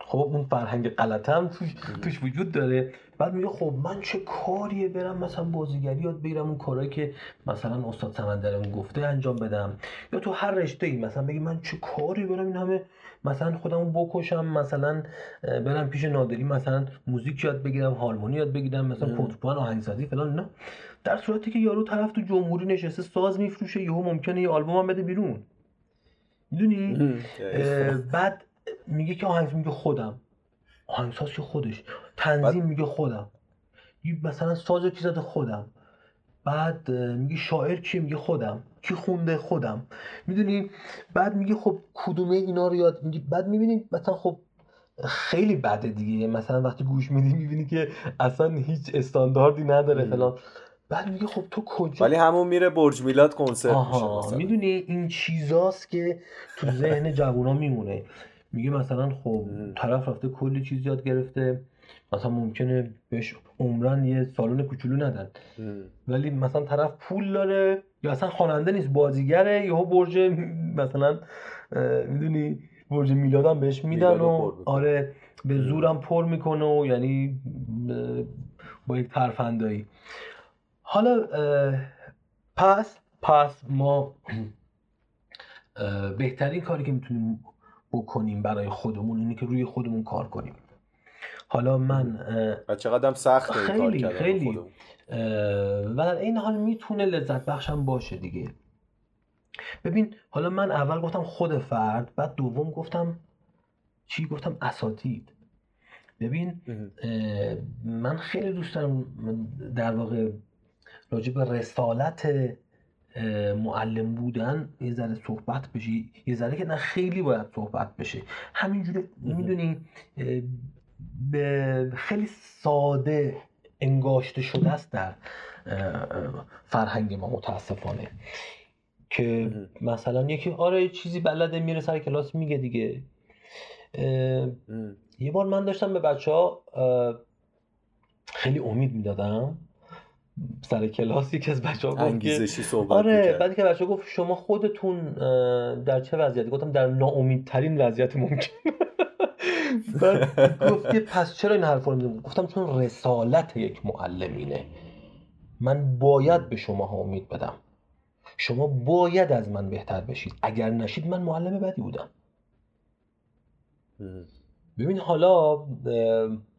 Speaker 2: خب اون فرهنگ غلط هم توش, توش وجود داره. بعد میگه خب من چه کاریه برم مثلا بازیگری یاد بگیرم اون کارهایی که مثلا استاد سمندرمون گفته انجام بدم؟ یا تو هر رشته ای مثلا بگی من چه کاری برم این همه مثلا خودمو بکشم مثلا برم پیش نادری مثلا موزیک یاد بگیرم هارمونی یاد بگیرم مثلا کنتربان آهنگسازی فلان نه. در صورتی که یارو طرف تو جمهوری نشسته ساز میفروشه یهو ممکنه یه آلبوم هم بده بیرون. می‌دونی؟ بعد میگه که آهنگ میگه خودم. آهنگساز که خودش. تنظیم میگه خودم. مثلا ساز کی زده خودم. بعد میگه شاعر کی؟ میگه خودم. کی خونده؟ خودم. می‌دونی؟ بعد میگه خب کدومه اینا رو یاد میگی؟ بعد می‌بینی مثلا خب خیلی بده دیگه. مثلا وقتی گوش میدی می‌بینی که اصلا هیچ استانداردی نداره فلان. بعد میگه خب تو کجا؟
Speaker 1: ولی همون میره برج میلاد کنسرت میشه
Speaker 2: می‌دونی این چیزاست که تو ذهن جوونا میمونه. میگه مثلا خب طرف رفته کلی چیز یاد گرفته. مثلا ممکنه بهش عمرن یه سالن کوچولو ندن. ولی مثلا طرف پول داره یا اصلا خواننده نیست بازیگره یهو برج مثلا می‌دونی برج میلادم بهش میدن و آره به زورم پر می‌کنه و یعنی با یک ترفندایی. حالا پس پس ما بهترین کاری که می‌تونیم بکنیم برای خودمون اینه که روی خودمون کار کنیم. حالا من
Speaker 1: و چقدر سخت
Speaker 2: خیلی کار خیلی و در این حال می‌تونه لذت بخشم باشه دیگه. ببین حالا من اول گفتم خود فرد بعد دوم گفتم چی؟ گفتم اساتید. ببین من خیلی دوست دارم در واقع راجع به رسالت معلم بودن یه ذره صحبت بشه یه ذره که نه خیلی باید صحبت بشه. همینجوری می‌دونی خیلی ساده انگاشته شده است در فرهنگ ما متاسفانه. که مثلا یکی آره چیزی بلده میره سر کلاس میگه دیگه. یه بار من داشتم به بچه ها خیلی امید می‌دادم سر کلاس یکی از بچه ها گفت که
Speaker 1: صحبت
Speaker 2: آره بعد که بچه ها گفت شما خودتون در چه وضعیتی؟ گفتم در ناامیدترین وضعیت ممکن بعد [laughs] گفت که پس چرا این حرف رو گفتم چون رسالت یک معلمینه من باید به شما ها امید بدم. شما باید از من بهتر بشید. اگر نشید من معلم بدی بودم. ببین حالا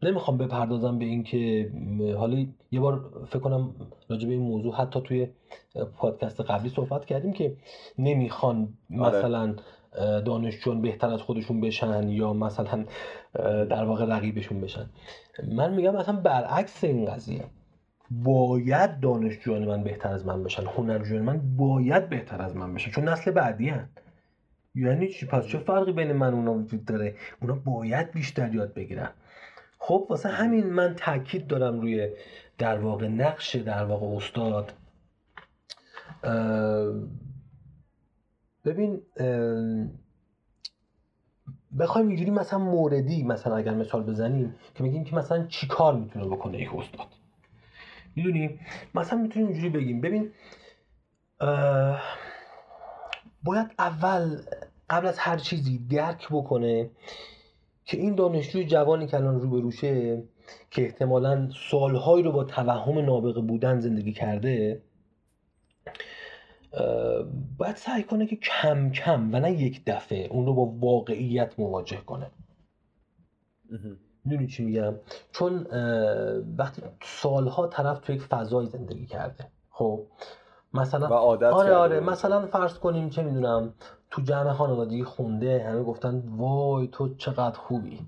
Speaker 2: نمی‌خوام بپردازم به این که حالا یه بار فکر کنم راجع به این موضوع حتی توی پادکست قبلی صحبت کردیم که نمی‌خوان آره. مثلا دانشجویان بهتر از خودشون بشن یا مثلا در واقع رقیبشون بشن. من میگم مثلا برعکس این قضیه. باید دانشجویان من بهتر از من بشن. هنرجویان من باید بهتر از من بشن. چون نسل بعدی هن. یعنی چی؟ پس چه فرقی بین من اونا وجود داره؟ اونا باید بیشتر یاد بگیرن. خب واسه همین من تاکید دارم روی در واقع نقش در واقع استاد. ببین بخوایم اینجوری مثلا موردی مثلا اگر مثال بزنیم که میگیم که مثلا چی کار می‌تونه بکنه یک استاد. می‌دونی؟ مثلا می‌تونیم اینجوری بگیم. ببین باید اول قبل از هر چیزی درک بکنه که این دانشجوی جوانی که الان روبروشه که احتمالا سالهایی رو با توهم نابغه بودن زندگی کرده باید سعی کنه که کم کم و نه یک دفعه اون رو با واقعیت مواجه کنه. می‌دونی چی میگم؟ چون وقتی سالها طرف تو یک فضای زندگی کرده خب؟ مثلا
Speaker 1: و عادت
Speaker 2: آره آره مثلا فرض کنیم چه می‌دونم تو جمع خانوادگی خونده همه گفتن وای تو چقدر خوبی.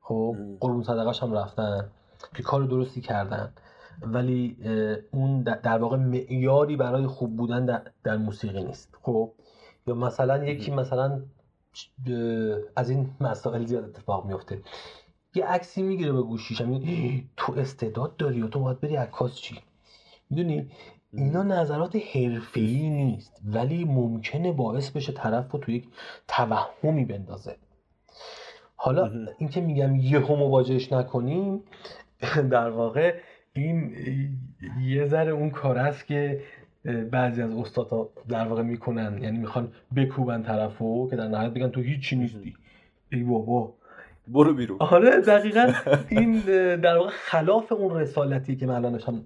Speaker 2: خب؟ قربون صدقش هم رفتن که کار درستی کردن. ولی اون در واقع معیاری برای خوب بودن در, در موسیقی نیست. خب؟ یا مثلا یکی مثلا از این مسائل زیاد اتفاق میفته یه عکسی می‌گیره به گوشیش تو استعداد داری و تو باید بری عکاس چی؟ می‌دونی؟ اینا نظرات حرفه‌ای نیست ولی ممکنه باعث بشه طرف رو تو یک توهمی بندازه. حالا اینکه میگم یهو مواجهش نکنیم [laughs] در واقع این یه ذره اون کار است که بعضی از استادها در واقع می‌کنن. یعنی می‌خوان بکوبن طرفو که در نهایت بگن تو هیچی نیستی. ای بابا.
Speaker 1: برو بیرون.
Speaker 2: آره دقیقا. [laughs] این در واقع خلاف اون رسالتی که من الان داشتم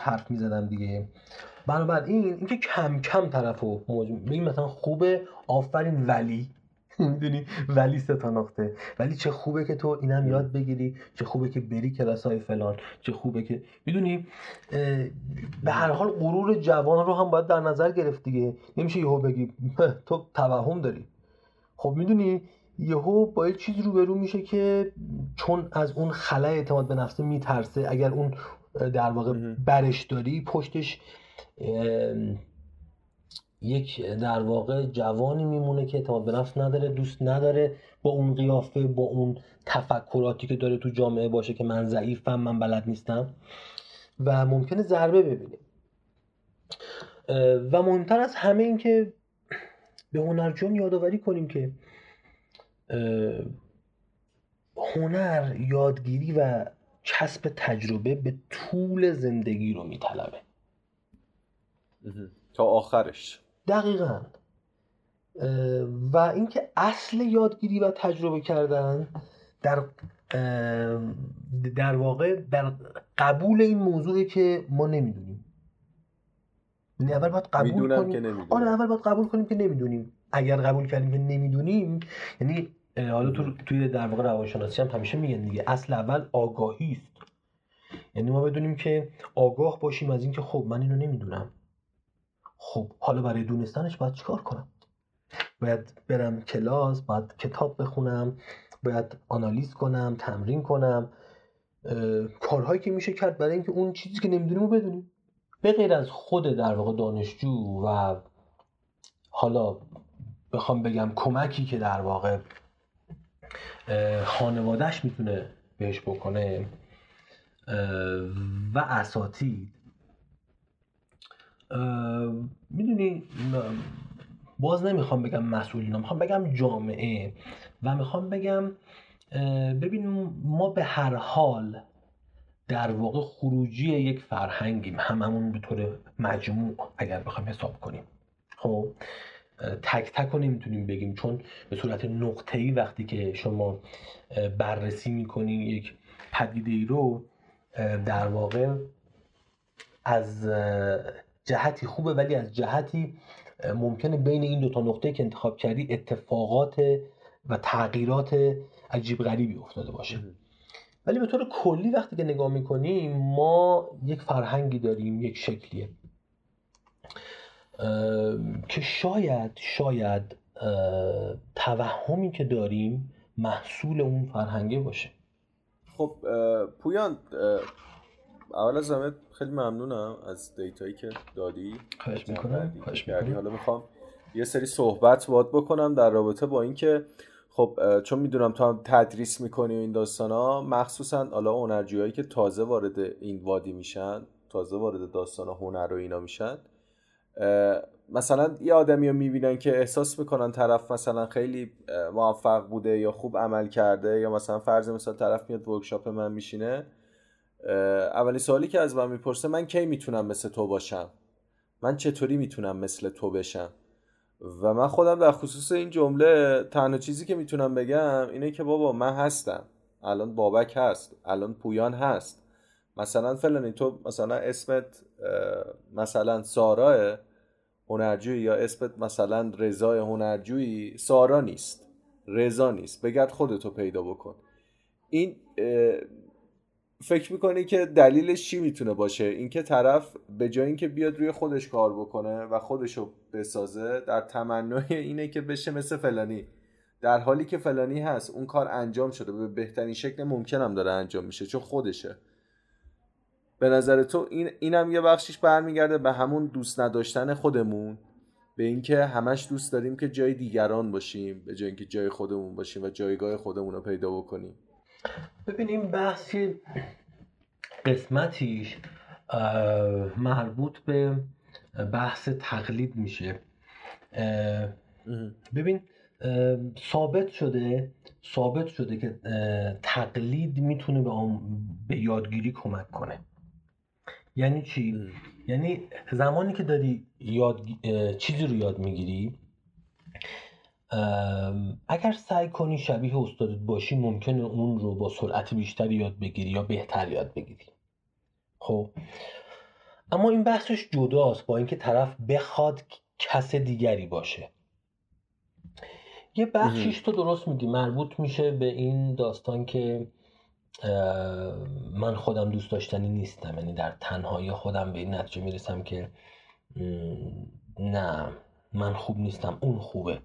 Speaker 2: حرف می‌زدم دیگه. بنابراین اینکه کم کم طرفو ببین مثلا خوبه آفرین ولی [laughs] می‌دونی؟ ولی سه تا نقطه. ولی چه خوبه که تو اینم یاد بگیری چه خوبه که بری کلاس های فلان چه خوبه که می‌دونی؟ به هر حال غرور جوان رو هم باید در نظر گرفت دیگه. نمیشه یهو بگی [laughs] تو توهم داری. خب می‌دونی؟ یهو با یه چیز روبرو میشه که چون از اون خلای اعتماد به نفسه میترسه اگر اون در واقع برش داری پشتش یک در واقع جوانی میمونه که اعتماد به نفس نداره دوست نداره با اون قیافه با اون تفکراتی که داره تو جامعه باشه که من ضعیفم من بلد نیستم. و ممکنه ضربه ببینه و مهمتر از همه این که به هنرجان یادآوری کنیم که هنر یادگیری و کسب تجربه به طول زندگی رو میطلبه.
Speaker 1: تا آخرش.
Speaker 2: دقیقا. و اینکه اصل یادگیری و تجربه کردن در در واقع در قبول این موضوعی که ما نمی‌دونیم. یعنی اول باید قبول کنیم.
Speaker 1: که
Speaker 2: آره اول باید قبول کنیم که نمی‌دونیم. اگر قبول کردیم که نمی‌دونیم یعنی حالا تو توی در واقع روانشناسی هم همیشه میگن دیگه اصل اول آگاهی است. یعنی ما بدونیم که آگاه باشیم از اینکه خب من اینو نمی‌دونم. خب حالا برای دونستنش باید چیکار کنم؟ باید برم کلاس باید کتاب بخونم باید آنالیز کنم تمرین کنم کارهایی که میشه کرد برای اینکه اون چیزی که نمی‌دونیم رو بدونیم. به غیر از خود در واقع دانشجو و حالا بخوام بگم کمکی که در واقع خانوادهش می‌تونه بهش بکنه و اساتید می‌دونی باز نمی‌خوام بگم مسئولین می‌خوام بگم جامعه. و می‌خوام بگم ببین ما به هر حال در واقع خروجی یک فرهنگیم. هممون به طور مجموع اگر بخوایم حساب کنیم. خب؟ تک تک رو نمی‌تونیم بگیم. چون به صورت نقطه ای وقتی که شما بررسی می‌کنین یک پدیده ای رو در واقع از جهتی خوبه ولی از جهتی ممکنه بین این دو تا نقطه که انتخاب کردی اتفاقات و تغییرات عجیب غریبی افتاده باشه. ولی به طور کلی وقتی که نگاه می‌کنیم ما یک فرهنگی داریم یک شکلیه. که شاید شاید توهمی که داریم محصول اون فرهنگه باشه.
Speaker 1: خب پویان اول از همه خیلی ممنونم از دیتایی که دادی.
Speaker 2: خواهش می‌کنم
Speaker 1: حالا می‌خوام یه سری صحبت باد بکنم در رابطه با اینکه خب چون می‌دونم تو هم تدریس می‌کنی و این داستان ها مخصوصا حالا هنرجوهایی که تازه وارد این وادی میشن تازه وارد داستان هنر و اینا میشن مثلا یه آدمی رو می‌بینن که احساس می‌کنن طرف مثلا خیلی موفق بوده یا خوب عمل کرده یا مثلا فرض مثلا طرف میاد ورکشاپ من میشینه اولین سوالی که از من می‌پرسه من کی می‌تونم مثل تو باشم؟ من چطوری می‌تونم مثل تو بشم؟ و من خودم در خصوص این جمله تنها چیزی که می‌تونم بگم اینه که بابا من هستم. الان بابک هست. الان پویان هست. مثلا فلانی تو مثلا اسمت مثلا ساراه هنرجویی یا اسمت مثلا رضای هنرجویی سارا نیست. رضا نیست. بگرد خودتو پیدا بکن. این فکر می‌کنی که دلیلش چی می‌تونه باشه؟ اینکه طرف به جای اینکه بیاد روی خودش کار بکنه و خودشو بسازه در تمنای اینه که بشه مثل فلانی. در حالی که فلانی هست اون کار انجام شده. به بهترین شکل ممکنم داره انجام میشه چون خودشه. به نظر تو این اینم یه بخشیش برمیگرده به همون دوست نداشتن خودمون به اینکه همش دوست داریم که جای دیگران باشیم به جای اینکه جای خودمون باشیم و جایگاه خودمون رو پیدا بکنیم.
Speaker 2: ببینیم بحثی قسمتیش مربوط به بحث تقلید میشه. ببین ثابت شده ثابت شده که تقلید می‌تونه به, به یادگیری کمک کنه. یعنی چی؟ یعنی زمانی که داری یاد چیزی رو یاد می‌گیری اگر سعی کنی شبیه استادت باشی ممکنه اون رو با سرعت بیشتری یاد بگیری یا بهتر یاد بگیری. خب؟ اما این بحثش جداست با اینکه طرف بخواد کس دیگری باشه. یه بخشیش تو درست میگی. مربوط میشه به این داستان که من خودم دوست داشتنی نیستم. یعنی در تنهایی خودم به این نتیجه می‌رسم که نه من خوب نیستم اون خوبه.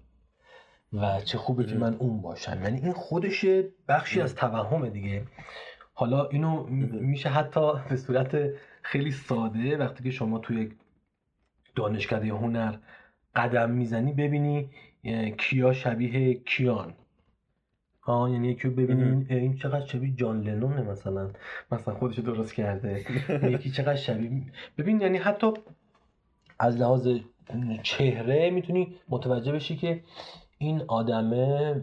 Speaker 2: و چه خوبه که من اون باشم. یعنی این خودش بخشی از توهمه دیگه. حالا اینو میشه حتی به صورت خیلی ساده وقتی که شما توی دانشکده هنر قدم می‌زنی ببینی کیا شبیه کیان. ها یعنی یکی ببینیم این چقدر شبیه جان لنونه مثلا. مثلا خودش درست کرده. [laughs] یکی چقدر شبیه ببین یعنی حتی از لحاظ چهره می‌تونی متوجه بشی که این آدمه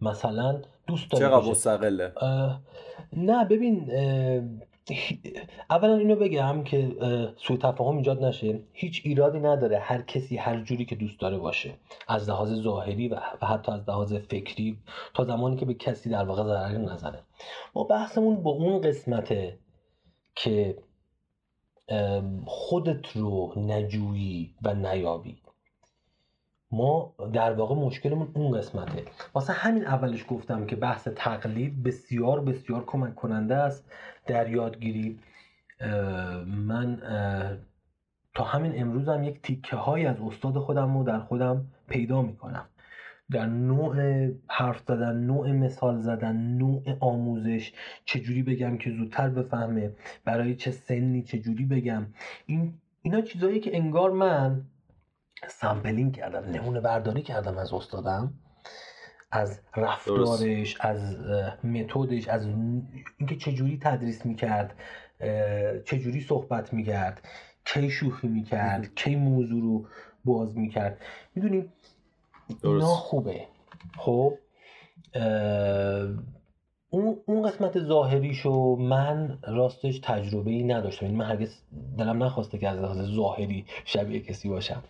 Speaker 2: مثلا دوست داره
Speaker 1: چقدر مستقله؟
Speaker 2: نه ببین اولا اینو بگم که سوء تفاهم ایجاد نشه. هیچ ایرادی نداره هر کسی هر جوری که دوست داره باشه. از لحاظ ظاهری و حتی از لحاظ فکری تا زمانی که به کسی در واقع ضرری نزنه. ما بحثمون با اون قسمته که خودت رو نجویی و نیابی. ما در واقع مشکلمون اون قسمته. واسه همین اولش گفتم که بحث تقلید بسیار بسیار کمک کننده است. در یادگیری من تا همین امروز هم یک تیکه های از استاد خودم رو در خودم پیدا می‌کنم. در نوع حرف زدن نوع مثال زدن نوع آموزش چجوری بگم که زودتر بفهمه برای چه سنی چجوری بگم. این اینا چیزهایی که انگار من sampling کردم نمونه برداری کردم از استادم. از رفتارش از متدش از اینکه چجوری تدریس می‌کرد چجوری صحبت می‌کرد کی شوخی می‌کرد کی موضوع رو باز می‌کرد. می‌دونی اینا خوبه. خب اون اون قسمت ظاهریشو من راستش تجربه ای نداشتم. این یعنی من هرگز دلم نخواسته که از لحاظ ظاهری شبیه کسی باشم.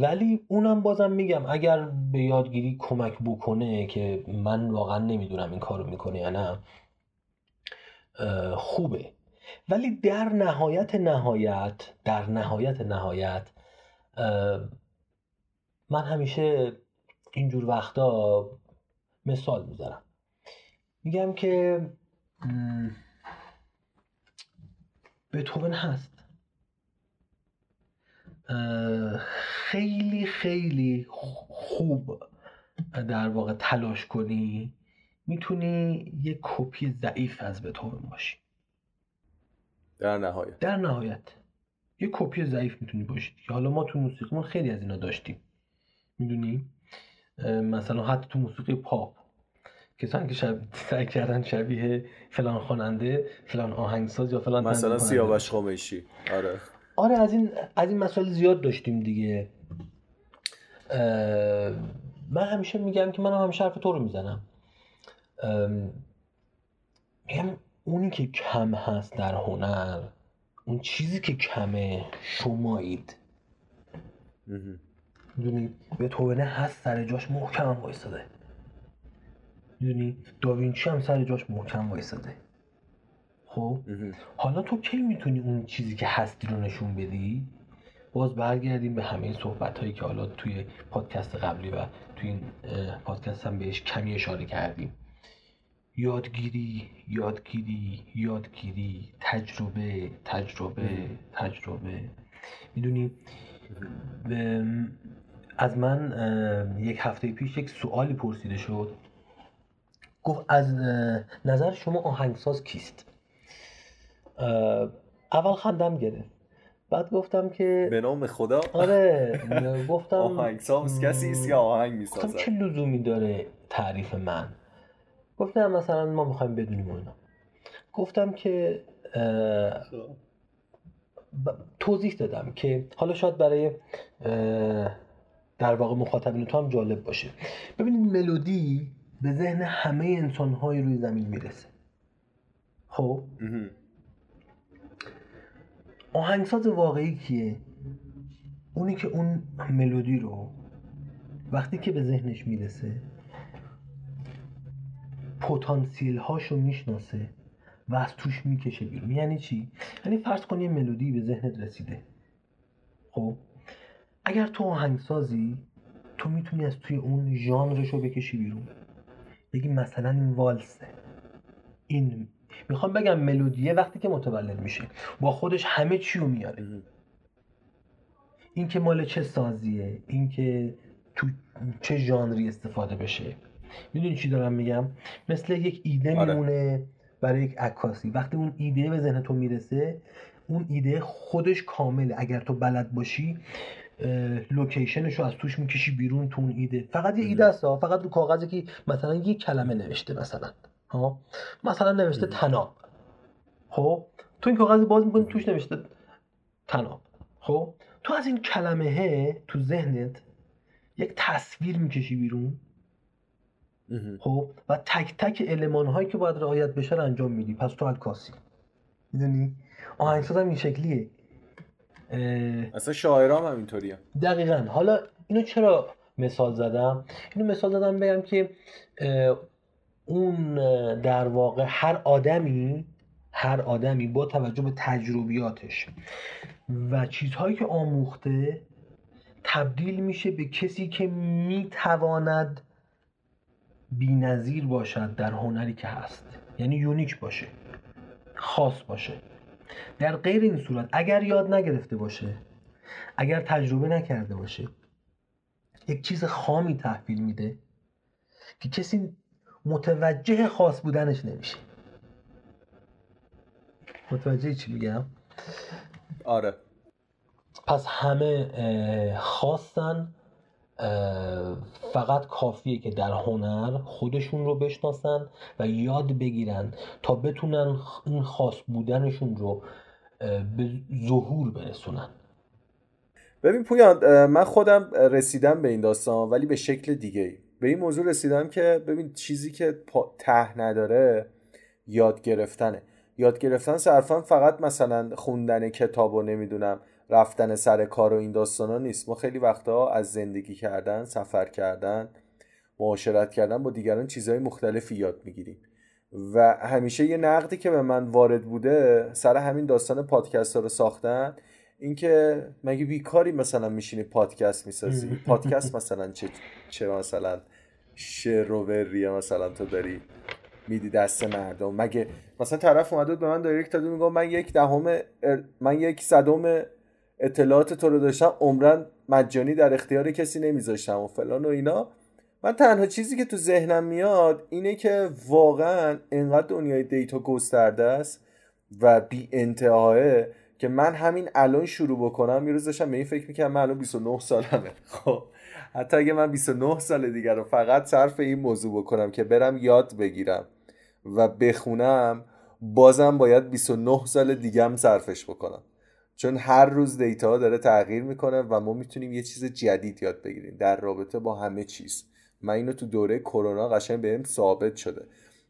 Speaker 2: ولی اونم بازم میگم اگر به یادگیری کمک بکنه که من واقعا نمی‌دونم این کارو می‌کنه یا نه خوبه. ولی در نهایت نهایت در نهایت نهایت من همیشه اینجور وقتا مثال می‌ذارم میگم که بتوون هست. خیلی خیلی خوب در واقع تلاش کنی می‌تونی یه کپی ضعیف از بتوون باشی.
Speaker 1: در نهایت.
Speaker 2: در نهایت. یه کپی ضعیف می‌تونی باشی. حالا ما تو موسیقیمون خیلی از اینا داشتیم. می‌دونی؟ مثلا حتی تو موسیقی پاپ. کسانی که شب... سعی کردن شبیه فلان خواننده فلان آهنگساز یا فلان
Speaker 1: مثلا سیاوش خمیشی آره.
Speaker 2: آره از این از این مسائل زیاد داشتیم دیگه. من همیشه میگم که من همیشه حرف تو رو می‌زنم. میگم اونی که کم هست در هنر اون چیزی که کمه شمایید. می‌دونی؟ به توبنه هست سر جاش محکم هم وایستاده. می‌دونی؟ داوینچی هم سر جاش محکم وایستاده خب؟ حالا تو کی می‌تونی اون چیزی که هستی رو نشون بدی؟ باز برگردیم به همه صحبت هایی که حالا توی پادکست قبلی و توی این پادکست هم بهش کمی اشاره کردیم. یادگیری یادگیری یادگیری تجربه تجربه تجربه. می‌دونی؟ از من یک هفته پیش یک سوالی پرسیده شد. گفت از نظر شما آهنگساز کیست؟ اول خندم گرفت. بعد گفتم که
Speaker 1: به نام خدا؟
Speaker 2: آره [laughs] گفتم
Speaker 1: آهنگساز کسی است که آهنگ می‌سازه
Speaker 2: چه لزومی داره تعریف من؟ گفتم مثلا ما می‌خوایم بدونیم اینا. گفتم که توضیح دادم که حالا شاید برای در واقع مخاطبین تو هم جالب باشه. ببینید ملودی به ذهن همه انسانهایی روی زمین می‌رسه. خب؟ آهنگساز واقعی کیه؟ اونی که اون ملودی رو وقتی که به ذهنش می‌رسه پتانسیل هاشو می‌شناسه و از توش می‌کشه بیرون. یعنی چی؟ یعنی فرض کن یه ملودی به ذهنت رسیده. خب؟ اگر تو آهنگسازی تو می‌تونی از توی اون ژانرش رو بکشی بیرون. بگی مثلا این والسه. این می‌خوام بگم ملودیه وقتی که متولد میشه. با خودش همه چی رو میاره این که مال چه سازیه؟ این که تو چه ژانری استفاده بشه؟ می‌دونی چی دارم میگم؟ مثل یک ایده آره. میمونه برای یک عکاسی. وقتی اون ایده به ذهن تو می‌رسه اون ایده خودش کامله. اگر تو بلد باشی لوکیشنش رو از توش می‌کشی بیرون تو اون ایده. فقط یه ایده است فقط رو کاغذی که مثلا یه کلمه نوشته مثلا. ها؟ مثلا نوشته تناب. خب؟ تو این کاغذ باز می‌کنی توش نوشته تناب. خب؟ تو از این کلمه تو ذهنت یک تصویر می‌کشی بیرون. خب؟ و تک تک علمان هایی که باید رعایت بشه رو انجام میدی. پس تو عکاسی می‌دونی؟ آهنگساز هم این شکلیه.
Speaker 1: اصلا شاعرام هم اینطوریه.
Speaker 2: دقیقا. حالا اینو چرا مثال زدم؟ اینو مثال زدم بگم که اون در واقع هر آدمی هر آدمی با توجه به تجربیاتش و چیزهایی که آموخته تبدیل میشه به کسی که می‌تواند بینظیر باشد در هنری که هست. یعنی یونیک باشه. خاص باشه. در غیر این صورت اگر یاد نگرفته باشه اگر تجربه نکرده باشه یک چیز خامی تحویل میده که کسی متوجه خاص بودنش نمیشه. متوجه چی میگم؟
Speaker 1: آره.
Speaker 2: پس همه خواستن فقط کافیه که در هنر خودشون رو بشناسن و یاد بگیرن تا بتونن این خاص بودنشون رو به ظهور برسونن.
Speaker 1: ببین پویان من خودم رسیدم به این داستان ولی به شکل دیگه به این موضوع رسیدم که ببین چیزی که ته نداره یاد گرفتنه. یاد گرفتن صرفا فقط مثلا خوندن کتاب و نمی‌دونم رفتن سر کار و این داستان ها نیست. ما خیلی وقتا از زندگی کردن سفر کردن معاشرت کردن با دیگران چیزهای مختلفی یاد می‌گیریم. و همیشه یه نقدی که به من وارد بوده سر همین داستان پادکست ها رو ساختن اینکه مگه بیکاری مثلا میشینی پادکست می‌سازی؟ [laughs] پادکست مثلا چه چه مثلا شعر و مثلا تو داری میدی دست مردم؟ مگه مثلا طرف اومده به من دایرکت داده میگم من یک دهم من یک صدم اطلاعات تو رو داشتم عمرن مجانی در اختیار کسی نمیذاشتم و فلان و اینا. من تنها چیزی که تو ذهنم میاد اینه که واقعا انقدر دنیای دیتا گسترده است و بی انتهاه که من همین الان شروع بکنم. یه روز داشتم به این فکر می‌کنم من الان 29 سالمه. خب حتی اگه من 29 سال دیگر رو فقط صرف این موضوع بکنم که برم یاد بگیرم و بخونم بازم باید 29 سال دیگه هم صرفش بکنم. چون هر روز دیتا داره تغییر می‌کنه و ما می‌تونیم یه چیز جدید یاد بگیریم. در رابطه با همه چیز. من اینو تو دوره کرونا قشنگ بهم ثابت شده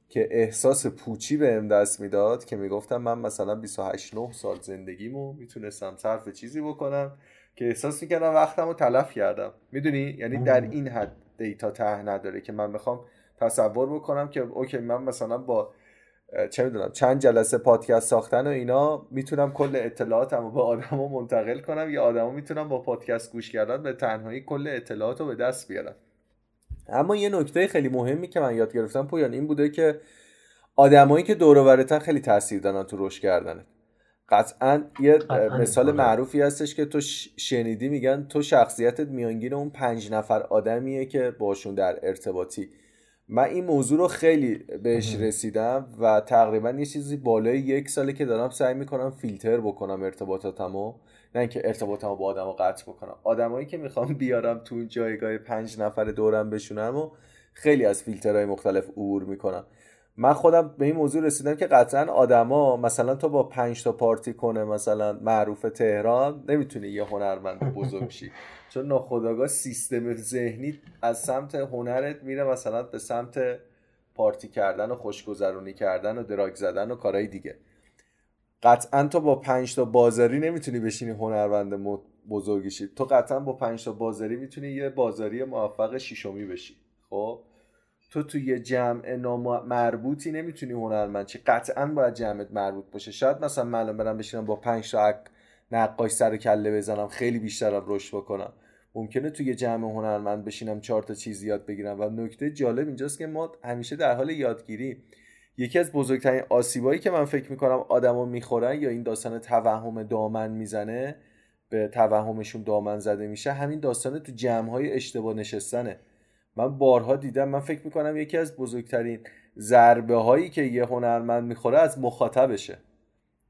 Speaker 1: که احساس پوچی بهم دست می‌داد که می‌گفتم من مثلا 28 9 سال زندگیمو می‌تونستم صرف چیزی بکنم که احساس می‌کردم وقتم رو تلف کردم. می‌دونی؟ یعنی در این حد دیتا ته نداره که من می‌خوام تصور بکنم که اوکی من مثلا با چه می‌دونم چند جلسه پادکست ساختن و اینا می‌تونم کل اطلاعاتم رو به آدما منتقل کنم. یا آدما می‌تونم با پادکست گوش کردن به تنهایی کل اطلاعات رو به دست بیارم. اما یه نکته خیلی مهمی که من یاد گرفتم پویان این بوده که آدمایی که دور خیلی تاثیر دارن تو رشد کردنت قطعا یه مثال. معروفی هستش که تو شنیدی میگن تو شخصیتت میانگین اون پنج نفر آدمیه که باشون در ارتباطی من این موضوع رو خیلی بهش رسیدم و تقریبا یه چیزی بالای یک ساله که دارم سعی می‌کنم فیلتر بکنم ارتباطاتمو. نه اینکه ارتباطمو با آدمو قطع بکنم. آدمایی که می‌خوام بیارم تو جایگاه پنج نفر دورم بشونم و خیلی از فیلترهای مختلف عبور می‌کنم. من خودم به این موضوع رسیدم که قطعا آدما مثلا تو با پنج تا پارتی کنه مثلا معروف تهران نمی‌تونی یه هنرمند بزرگ شی [laughs] چون ناخداگاه سیستم ذهنی از سمت هنرت میره مثلا به سمت پارتی کردن و خوشگذرونی کردن و دراگ زدن و کارهای دیگه. قطعا تو با پنج تا بازاری نمی‌تونی بشینی هنرمند بزرگی شی. تو قطعا با پنج تا بازاری می‌تونی یه بازاری موفق شیشمی بشی. خب؟ تو توی جمع مربوطی نمی‌تونی هنرمند چی. قطعا باید جمعت مربوط باشه. شاید مثلا من برم بشینم با پنج تا نقاش سر کله بزنم خیلی بیشترم رشد بکنم. ممکنه توی جمع هنرمند بشینم چهار تا چیز یاد بگیرم. و نکته جالب اینجاست که ما همیشه در حال یادگیری. یکی از بزرگترین آسیبایی که من فکر می‌کنم آدما می‌خورن یا این داستان توهم دامن می‌زنه به توهمشون دامن زده میشه همین داستان تو جمع های اشتباه نشستنه. من بارها دیدم من فکر می‌کنم یکی از بزرگترین ضربه هایی که یه هنرمند می‌خوره از مخاطبشه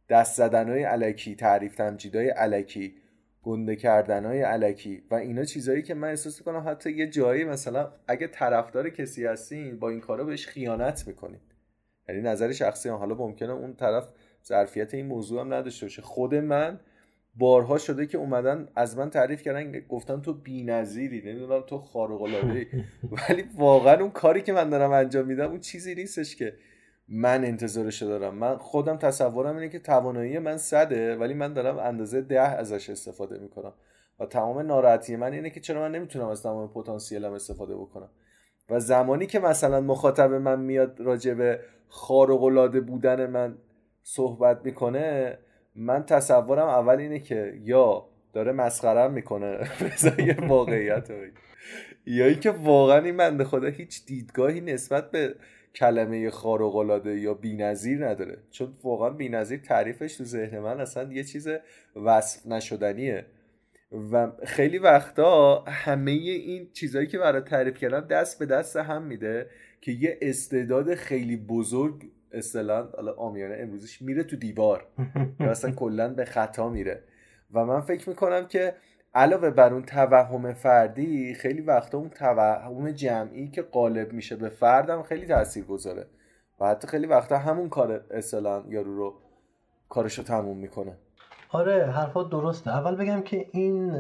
Speaker 1: دست زدن های علکی تعریف تمجیدهای علکی گنده کردن های علکی و اینا چیزهایی که من احساس می‌کنم حتی یه جایی مثلا اگه طرفدار کسی هستین با این کارا بهش خیانت می‌کنین یعنی نظر شخصی هم. حالا ممکنه اون طرف ظرفیت این موضوع هم نداشته باشه خود من بارها شده که اومدن از من تعریف کردن گفتن تو بی‌نظیری نمی‌دونم تو خارق العاده [laughs] ولی واقعا اون کاری که من دارم انجام میدم اون چیزی نیستش که من انتظارش دارم. من خودم تصورم اینه که توانایی من صده ولی من دارم اندازه ده ازش استفاده می‌کنم. و تمام ناراحتی من اینه که چرا من نمی‌تونم از تمام پتانسیلم استفاده بکنم. و زمانی که مثلا مخاطب من میاد راجع به خارق العاده بودن من صحبت می‌کنه من تصورم اول اینه که یا داره مسخرم می‌کنه. [laughs] بزای واقعیت یا اینکه واقعا این بنده خدا هیچ دیدگاهی نسبت به کلمه خارق العاده یا بی‌نظیر نداره. چون واقعا بی‌نظیر تعریفش تو ذهن من اصلا یه چیز وصف نشدنیه. و خیلی وقتا همه این چیزهایی که برای تعریف کردم دست به دست هم میده که یه استعداد خیلی بزرگ اصطلاحا حالا آمیانه امروزش میره تو دیوار. یا اصلا کلا به خطا میره. و من فکر می‌کنم که علاوه بر اون توهم فردی خیلی وقتا اون توهم جمعی که غالب میشه به فردم خیلی تاثیر گذاره. و حتی خیلی وقتا همون کار اصلا یارو رو کارشو تموم می‌کنه.
Speaker 2: آره حرفات درسته. اول بگم که این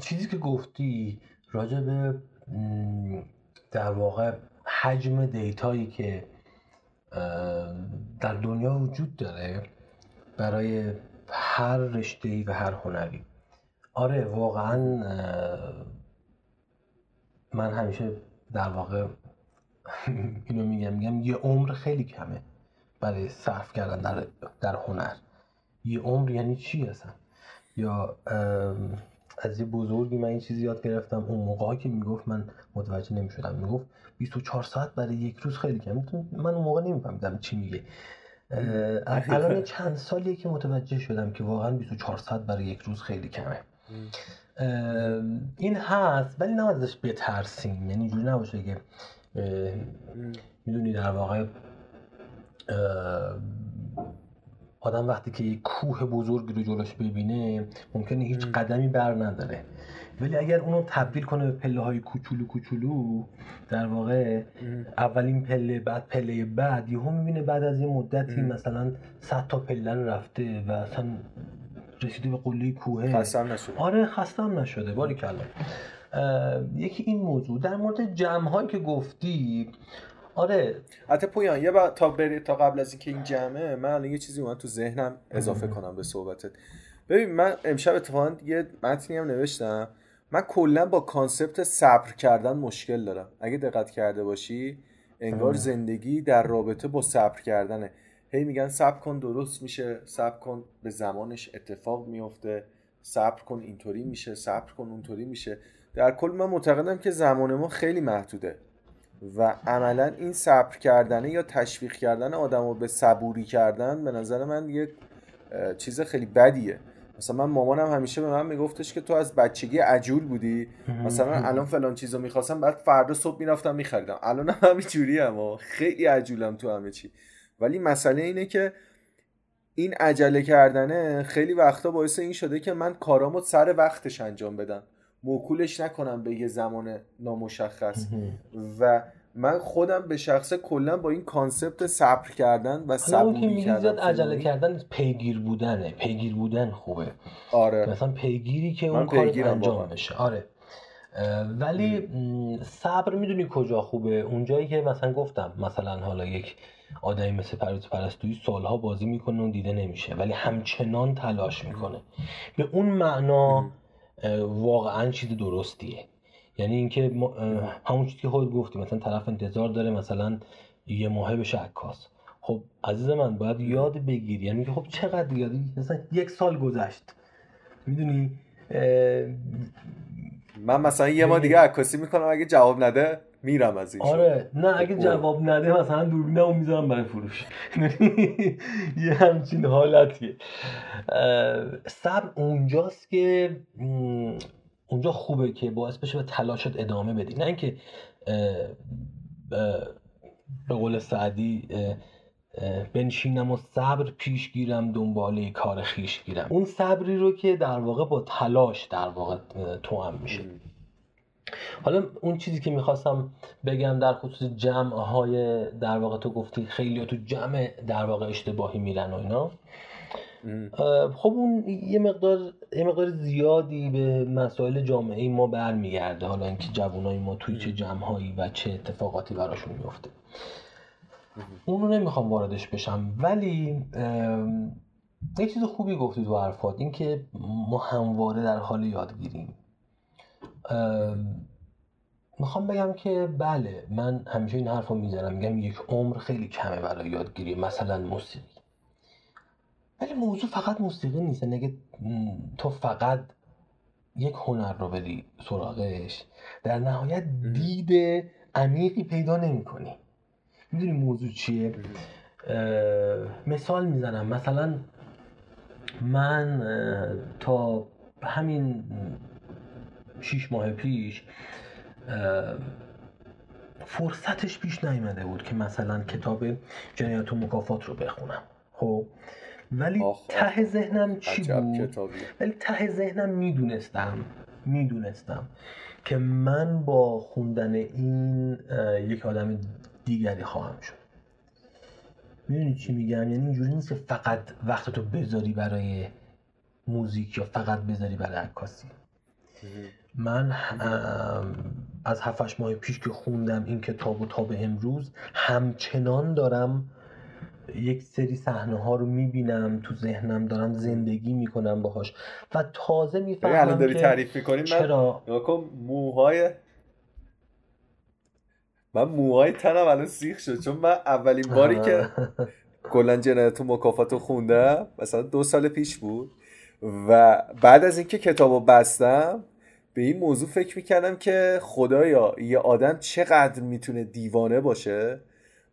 Speaker 2: چیزی که گفتی راجع به در واقع حجم دیتایی که در دنیا وجود داره برای هر رشته و هر هنری. آره واقعا من همیشه در واقع [laughs] اینو میگم میگم یه عمر خیلی کمه برای صرف کردن در, در هنر. یه عمر یعنی چی اصلا؟ یا از یه بزرگی من این چیزی یاد گرفتم. اون موقع که می‌گفت من متوجه نمی‌شدم. می‌گفت 24 ساعت برای یک روز خیلی کم. من اون موقع نمیفهمیدم چی میگه. الان [laughs] چند سالیه که متوجه شدم که واقعا 24 ساعت برای یک روز خیلی کمه. این هست ولی نه ازش بترسیم. یعنی اینجوری نباشه که می‌دونی در واقع آدم وقتی که یک کوه بزرگی رو جلوش ببینه ممکنه هیچ قدمی بر نداره. ولی اگر اونو تبدیل کنه به پله های کوچولو کوچولو در واقع اولین پله بعد پله بعد یهو می‌بینه بعد از یه مدتی مثلا 100 تا پله رفته و اصلا رسیده به قله کوه.
Speaker 1: خستم نشده.
Speaker 2: آره خستم نشده. باری کلا. یکی این موضوع. در مورد جمع هایی که گفتی آره.
Speaker 1: حتی پویان یه با... تا بری تا قبل از اینکه این جمعه من الان یه چیزی اومد تو ذهنم اضافه کنم به صحبتت. ببین من امشب اتفاقا یه متنی هم نوشتم. من کلا با کانسپت صبر کردن مشکل دارم. اگه دقت کرده باشی انگار زندگی در رابطه با صبر کردنه. هی میگن صبر کن درست میشه. صبر کن به زمانش اتفاق میفته صبر کن اینطوری میشه. صبر کن اونطوری میشه. در کل من معتقدم که زمان ما خیلی محدوده. و عملا این صبر کردنه یا تشویق کردن آدم رو به صبوری کردن به نظر من یه چیز خیلی بدیه. مثلا من مامانم همیشه به من میگفتش که تو از بچگی عجول بودی. مثلا الان فلان چیزو می‌خواستم بعد فردا صبح می‌رفتم میخریدم. الان هم همینجوری هم خیلی عجولم تو همه چی. ولی مسئله اینه که این عجله کردنه خیلی وقتا باعث این شده که من کارامو سر وقتش انجام بدم. موکولش نکنم به یه زمان نامشخص. و من خودم به شخصه کلا با این کانسپت صبر کردن و صبوری
Speaker 2: کردن عجله کردن پیگیر بودنه. پیگیر بودن خوبه.
Speaker 1: آره.
Speaker 2: مثلا پیگیری که اون کار انجام بشه آره. ولی صبر می‌دونی کجا خوبه؟ اونجایی که مثلا گفتم مثلا حالا یک آدمی مثل پرستو پرستویی سالها بازی می‌کنه و دیده نمیشه ولی همچنان تلاش می‌کنه. به اون معنا واقعا چیز درستیه. یعنی اینکه همون چیزی که خود گفتی مثلا طرف انتظار داره مثلا یه ماه بشه عکاس. خب عزیز من باید یاد بگیری یعنی خب چقدر یادی مثلا یک سال گذشت. می‌دونی؟
Speaker 1: من مثلا یه ما دیگه عکاسی می‌کنم اگه جواب نده. میرم از این
Speaker 2: آره نه اگه جواب نده مثلا دوربینمو می‌ذارم برای فروش. [laughs] یه همچین حالتیه. صبر اونجاست که اونجا خوبه که باعث بشه به تلاشت ادامه بدی. نه اینکه به قول سعدی بنشینم و صبر پیش گیرم دنباله کار خیش گیرم. اون صبری رو که در واقع با تلاش در واقع تو هم میشه. حالا اون چیزی که می‌خواستم بگم در خصوص جمع های در واقع تو گفتی خیلی تو جمع در واقع اشتباهی میرن و اینا. خب اون یه مقدار یه مقدار زیادی به مسائل جامعه ما برمیگرده. حالا اینکه جوانای ما توی چه جمعهایی و چه اتفاقاتی براشون میفته اون رو نمی‌خوام واردش بشم. ولی یه چیز خوبی گفتی تو حرفات. اینکه ما همواره در حال یادگیریم. می‌خوام بگم که بله من همیشه این حرف رو می‌زنم میگم یک عمر خیلی کمه برای یادگیری مثلا موسیقی. ولی موضوع فقط موسیقی نیست نگه یعنی تو فقط یک هنر رو بری سراغش در نهایت دید عمیقی پیدا نمی کنی می‌دونی موضوع چیه؟ مثال می‌زنم. مثلا من تا همین شیش ماه پیش فرصتش پیش نیامده بود که مثلا کتاب جنایت و مکافات رو بخونم. خب؟ ولی
Speaker 1: آخ،.
Speaker 2: ته ذهنم چی بود؟ ولی ته ذهنم می‌دونستم می‌دونستم که من با خوندن این یک آدم دیگری خواهم شد. می‌دونی چی میگم؟ یعنی اینجوری نیست که فقط وقت تو بذاری برای موزیک یا فقط بذاری برای عکاسی. من از هفتش ماه پیش که خوندم این کتاب و تا به امروز همچنان دارم یک سری صحنه ها رو می‌بینم تو ذهنم دارم زندگی می‌کنم باهاش. و تازه می‌فهمم
Speaker 1: الان داری
Speaker 2: که
Speaker 1: تعریف می‌کنی من
Speaker 2: چرا؟
Speaker 1: موهای من موهای تنم الان سیخ شد چون من اولین باری که [laughs] کلا جنایت و مکافات رو خوندم مثلا دو سال پیش بود. و بعد از اینکه کتابو بستم به این موضوع فکر می‌کردم که خدایا یه آدم چقدر می‌تونه دیوانه باشه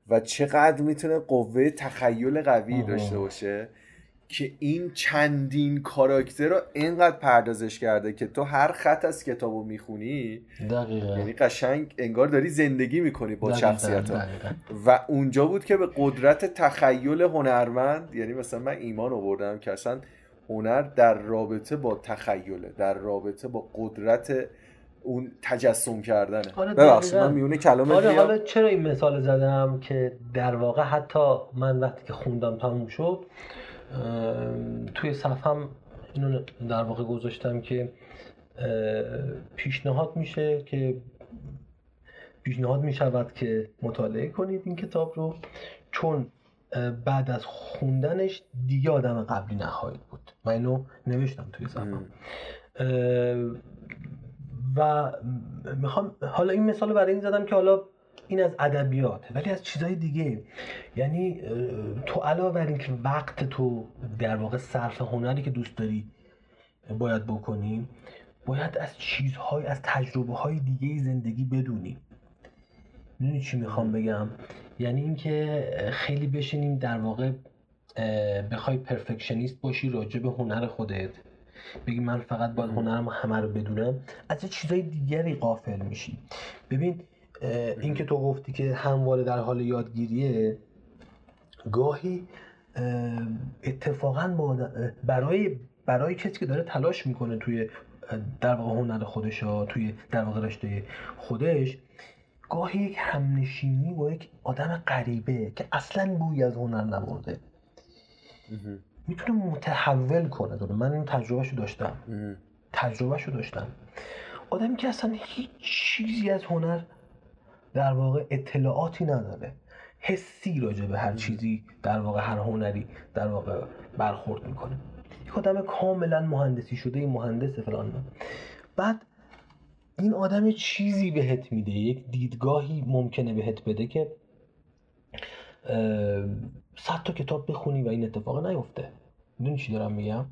Speaker 1: و چقدر می‌تونه قوه تخیل قوی. داشته باشه که این چندین کاراکتر رو اینقدر پردازش کرده که تو هر خط از کتابو می‌خونی
Speaker 2: دقیقا
Speaker 1: یعنی قشنگ انگار داری زندگی می‌کنی با شخصیت ها. و اونجا بود که به قدرت تخیل هنرمند یعنی مثلا من ایمان آوردم که اصلا هنر در رابطه با تخیله در رابطه با قدرت اون تجسم کردنه.
Speaker 2: آره،
Speaker 1: ببخشید. من میونه کلامت
Speaker 2: آره حالا چرا این مثال زدم که در واقع حتی من وقتی که خوندم تموم شد توی صفحم اینو در واقع گذاشتم که پیشنهاد میشه که پیشنهاد می‌شود که مطالعه کنید این کتاب رو چون بعد از خوندنش دیگه آدم قبلی نخواهید بود. من اینو نوشتم توی صفحم اه، و می‌خوام حالا این مثال رو برای این زدم که حالا این از ادبیات ولی از چیزهای دیگه. یعنی تو علاوه بر اینکه وقت تو در واقع صرف هنری که دوست داری باید بکنی باید از چیزهای از تجربه های دیگه زندگی بدونی. می‌دونی چی می‌خوام بگم؟ یعنی اینکه خیلی بشینیم در واقع بخوای پرفکشنیست باشی راجع به هنر خودت. بگی من فقط باید هنرم همه رو بدونم. از یه چیزای دیگری قافل میشی. ببین این که تو گفتی که همواره در حال یادگیریه گاهی اه، اتفاقا با برای برای کسی که داره تلاش می‌کنه توی در واقع هنر خودش ها توی در واقع رشته خودش گاهی یک همنشینی با یک آدم غریبه که اصلا بوی از هنر نبرده. می‌تونه متحول کنه داره. من این تجربهشو داشتم. تجربهشو داشتم. آدمی که اصلا هیچ چیزی از هنر در واقع اطلاعاتی نداره. حسی راجع به هر چیزی در واقع هر هنری در واقع برخورد می‌کنه. یک آدم کاملا مهندسی شده این مهندس فلان. بعد این آدم چیزی بهت میده یک دیدگاهی ممکنه بهت بده که صد تا کتاب بخونی و این اتفاق نیفته. می‌دونی چی دارم میگم؟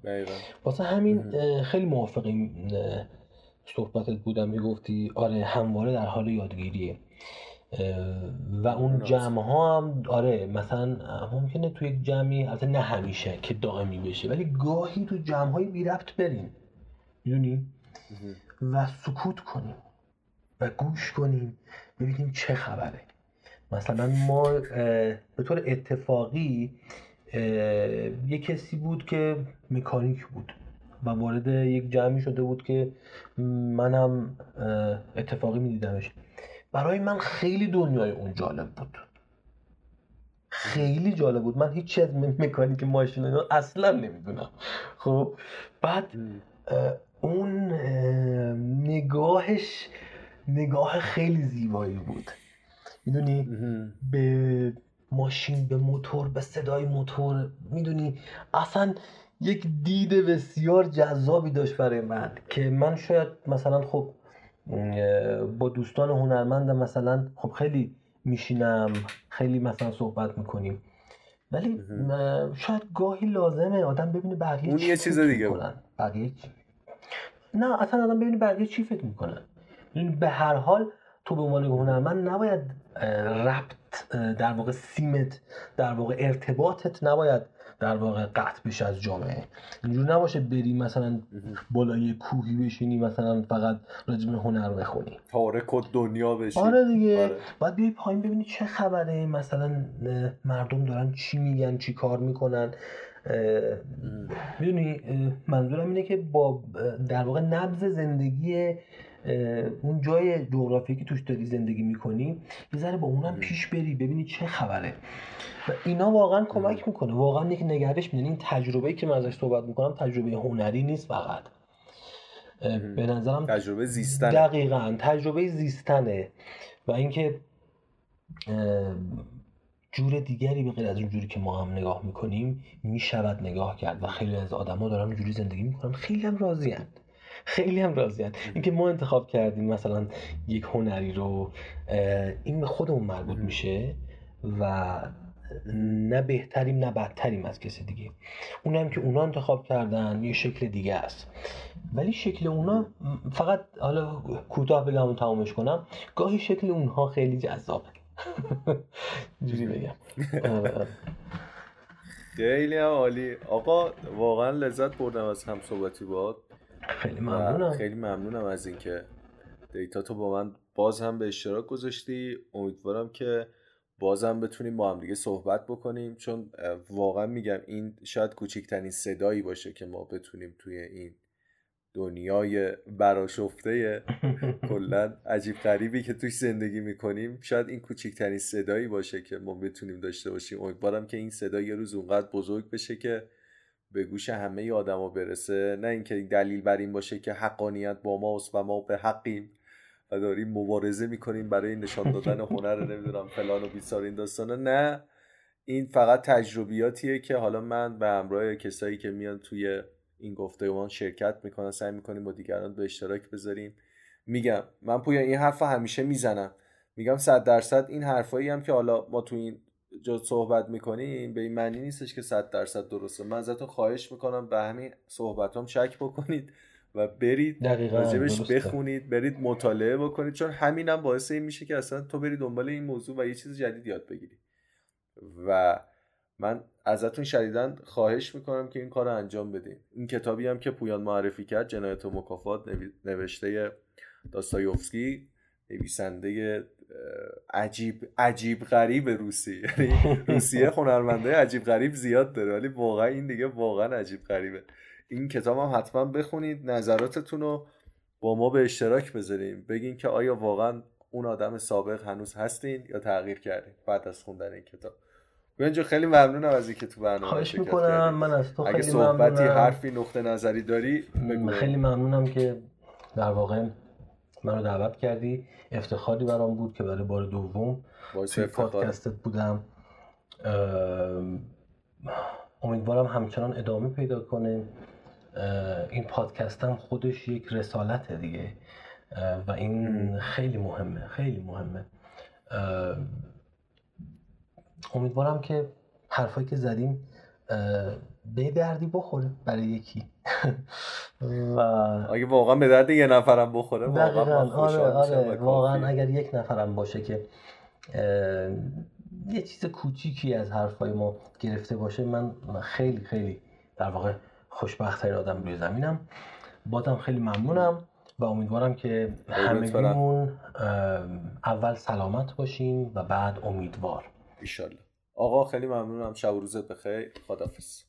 Speaker 2: واسه همین خیلی موافق این اه، صحبتت بودم می‌گفتی آره همواره در حال یادگیریه. و اون. جمع ها هم آره مثلا ممکنه توی یک جمعی البته نه همیشه که دائمی بشه ولی گاهی تو جمع های بی ربط بریم. می‌دونی؟ و سکوت کنیم و گوش کنیم ببینیم چه خبره. مثلا ما به طور اتفاقی یه کسی بود که مکانیک بود و وارد یک جمعی شده بود که منم اتفاقی میدیدمش. برای من خیلی دنیای اون جالب بود. خیلی جالب بود. من هیچ از مکانیک ماشین اینا اصلا نمی‌دونم. خب بعد اون اه، نگاهش نگاه خیلی زیبایی بود. می‌دونی؟ به ماشین به موتور به صدای موتور. می‌دونی؟ اصلا یک دید بسیار جذابی داشت برای من که من شاید مثلا خب با دوستان هنرمندم مثلا خب خیلی میشینم خیلی مثلا صحبت می‌کنیم. ولی شاید گاهی لازمه آدم ببینه بقیه
Speaker 1: اون یه چیز دیگه.
Speaker 2: می‌کنن. بقیه نه اصلا آدم ببینه بقیه چی فکر می‌کنن. یعنی به هر حال تو به عنوان هنرمند نباید ربط در واقع سیمت در واقع ارتباطت نباید در واقع قطع بشه از جامعه. اینجور نباشه بری مثلا بالای کوهی بشینی مثلا فقط به هنر بخونی.
Speaker 1: تارک و دنیا بشی.
Speaker 2: آره دیگه.
Speaker 1: آره.
Speaker 2: باید بیای پایین ببینی چه خبره مثلا مردم دارن چی میگن چی کار می‌کنن. می‌دونی منظورم اینه که با در واقع نبز زندگی اون جای جغرافیایی که توش داری زندگی می‌کنی یه ذره با اونم پیش بری ببینی چه خبره. و اینا واقعا کمک می‌کنه. واقعا یک نگرش میدن این تجربه که من ازش صحبت می‌کنم تجربه هنری نیست فقط. به نظرم
Speaker 1: تجربه زیستن
Speaker 2: دقیقا. تجربه زیستنه. و اینکه جور دیگری به غیر از اون جوری که ما هم نگاه می‌کنیم می‌شود نگاه کرد. و خیلی از آدما دارن جوری زندگی می‌کنن. خیلی هم راضیان خیلی هم راضیان اینکه ما انتخاب کردیم مثلا یک هنری رو این به خودمون مربوط میشه و نه بهتریم نه بدتریم از کسی دیگه. اونم که اونا انتخاب کردن یه شکل دیگه است. ولی شکل اونا فقط حالا کوتاه بگم و تمامش کنم. گاهی شکل اونها خیلی جذابه. [laughs] جوری بگم.
Speaker 1: خیلی هم عالی. آقا واقعا لذت بردم از هم صحبتی باد.
Speaker 2: خیلی ممنونم.
Speaker 1: خیلی ممنونم از اینکه دیتا تو با من باز هم به اشتراک گذاشتی. امیدوارم که بازم بتونیم با هم دیگه صحبت بکنیم چون واقعا میگم این شاید کوچکترین صدایی باشه که ما بتونیم توی این دنیای براشفته کلا عجیب غریبی که توش زندگی می‌کنیم شاید این کوچکترین صدایی باشه که ما بتونیم داشته باشیم. امیدوارم که این صدا یه روز اونقدر بزرگ بشه که به گوش همه آدما برسه. نه اینکه دلیل بر این باشه که حقانیت با ماست و ما به حقیم و داریم مبارزه می‌کنیم برای نشان دادن هنر نمی‌دونم فلان و بیسار این داستانه نه این فقط تجربیاتیه که حالا من به همراه کسایی که میان توی این گفتگوان شرکت می‌کنن سعی می‌کنیم با دیگران به اشتراک بذاریم. میگم من پویا این حرف همیشه می‌زنم. میگم صد درصد این حرفایی هم که حالا ما تو این جا صحبت می‌کنیم به این معنی نیستش که صد درصد درسته. من ازتون خواهش می‌کنم به همین صحبت هم شک بکنید و برید راجبش بخونید برید مطالعه بکنید چون همینم هم باعث این میشه که اصلا تو بری دنبال این موضوع و یه چیز جدید یاد بگیری. و من ازتون شدیدا خواهش می‌کنم که این کار رو انجام بدین. این کتابی هم که پویان معرفی کرد جنایت و مکافات نوشته داستایوفسکی نویسنده عجیب عجیب غریب روسی. یعنی روسیه هنرمنده عجیب غریب زیاد داره ولی واقعا این دیگه واقعا عجیب غریبه. این کتاب هم حتما بخونید نظراتتون رو با ما به اشتراک بذاریم بگین که آیا واقعا اون آدم سابق هنوز هستین یا تغییر کردین بعد از خوندن این کتاب. اینجا خیلی ممنونم از اینکه تو برنامه
Speaker 2: خواهش می‌کنم. من از تو
Speaker 1: خیلی صحبتی حرفی نقطه نظری داری بگو.
Speaker 2: خیلی ممنونم که در واقع منو دعوت کردی. افتخاری برام بود که برای بار دوم توی پادکستت بودم. امیدوارم همچنان ادامه پیدا کنه. این پادکست هم خودش یک رسالته دیگه. و این خیلی مهمه خیلی مهمه. امیدوارم که حرفایی که زدیم به دردی بخوره برای یکی. [laughs]
Speaker 1: و اگه واقعا به درد یه نفرم بخوره
Speaker 2: واقعا آره آره. واقعا اگر یک نفرم باشه که یه چیز کوچیکی از حرفای ما گرفته باشه من خیلی خیلی در واقع خوشبخت آدم روی زمینم. بازم خیلی ممنونم و امیدوارم که همگیمون اول سلامت باشیم و بعد امیدوار.
Speaker 1: ایشالله آقا خیلی ممنونم. شب و روزت بخیر. خدافظ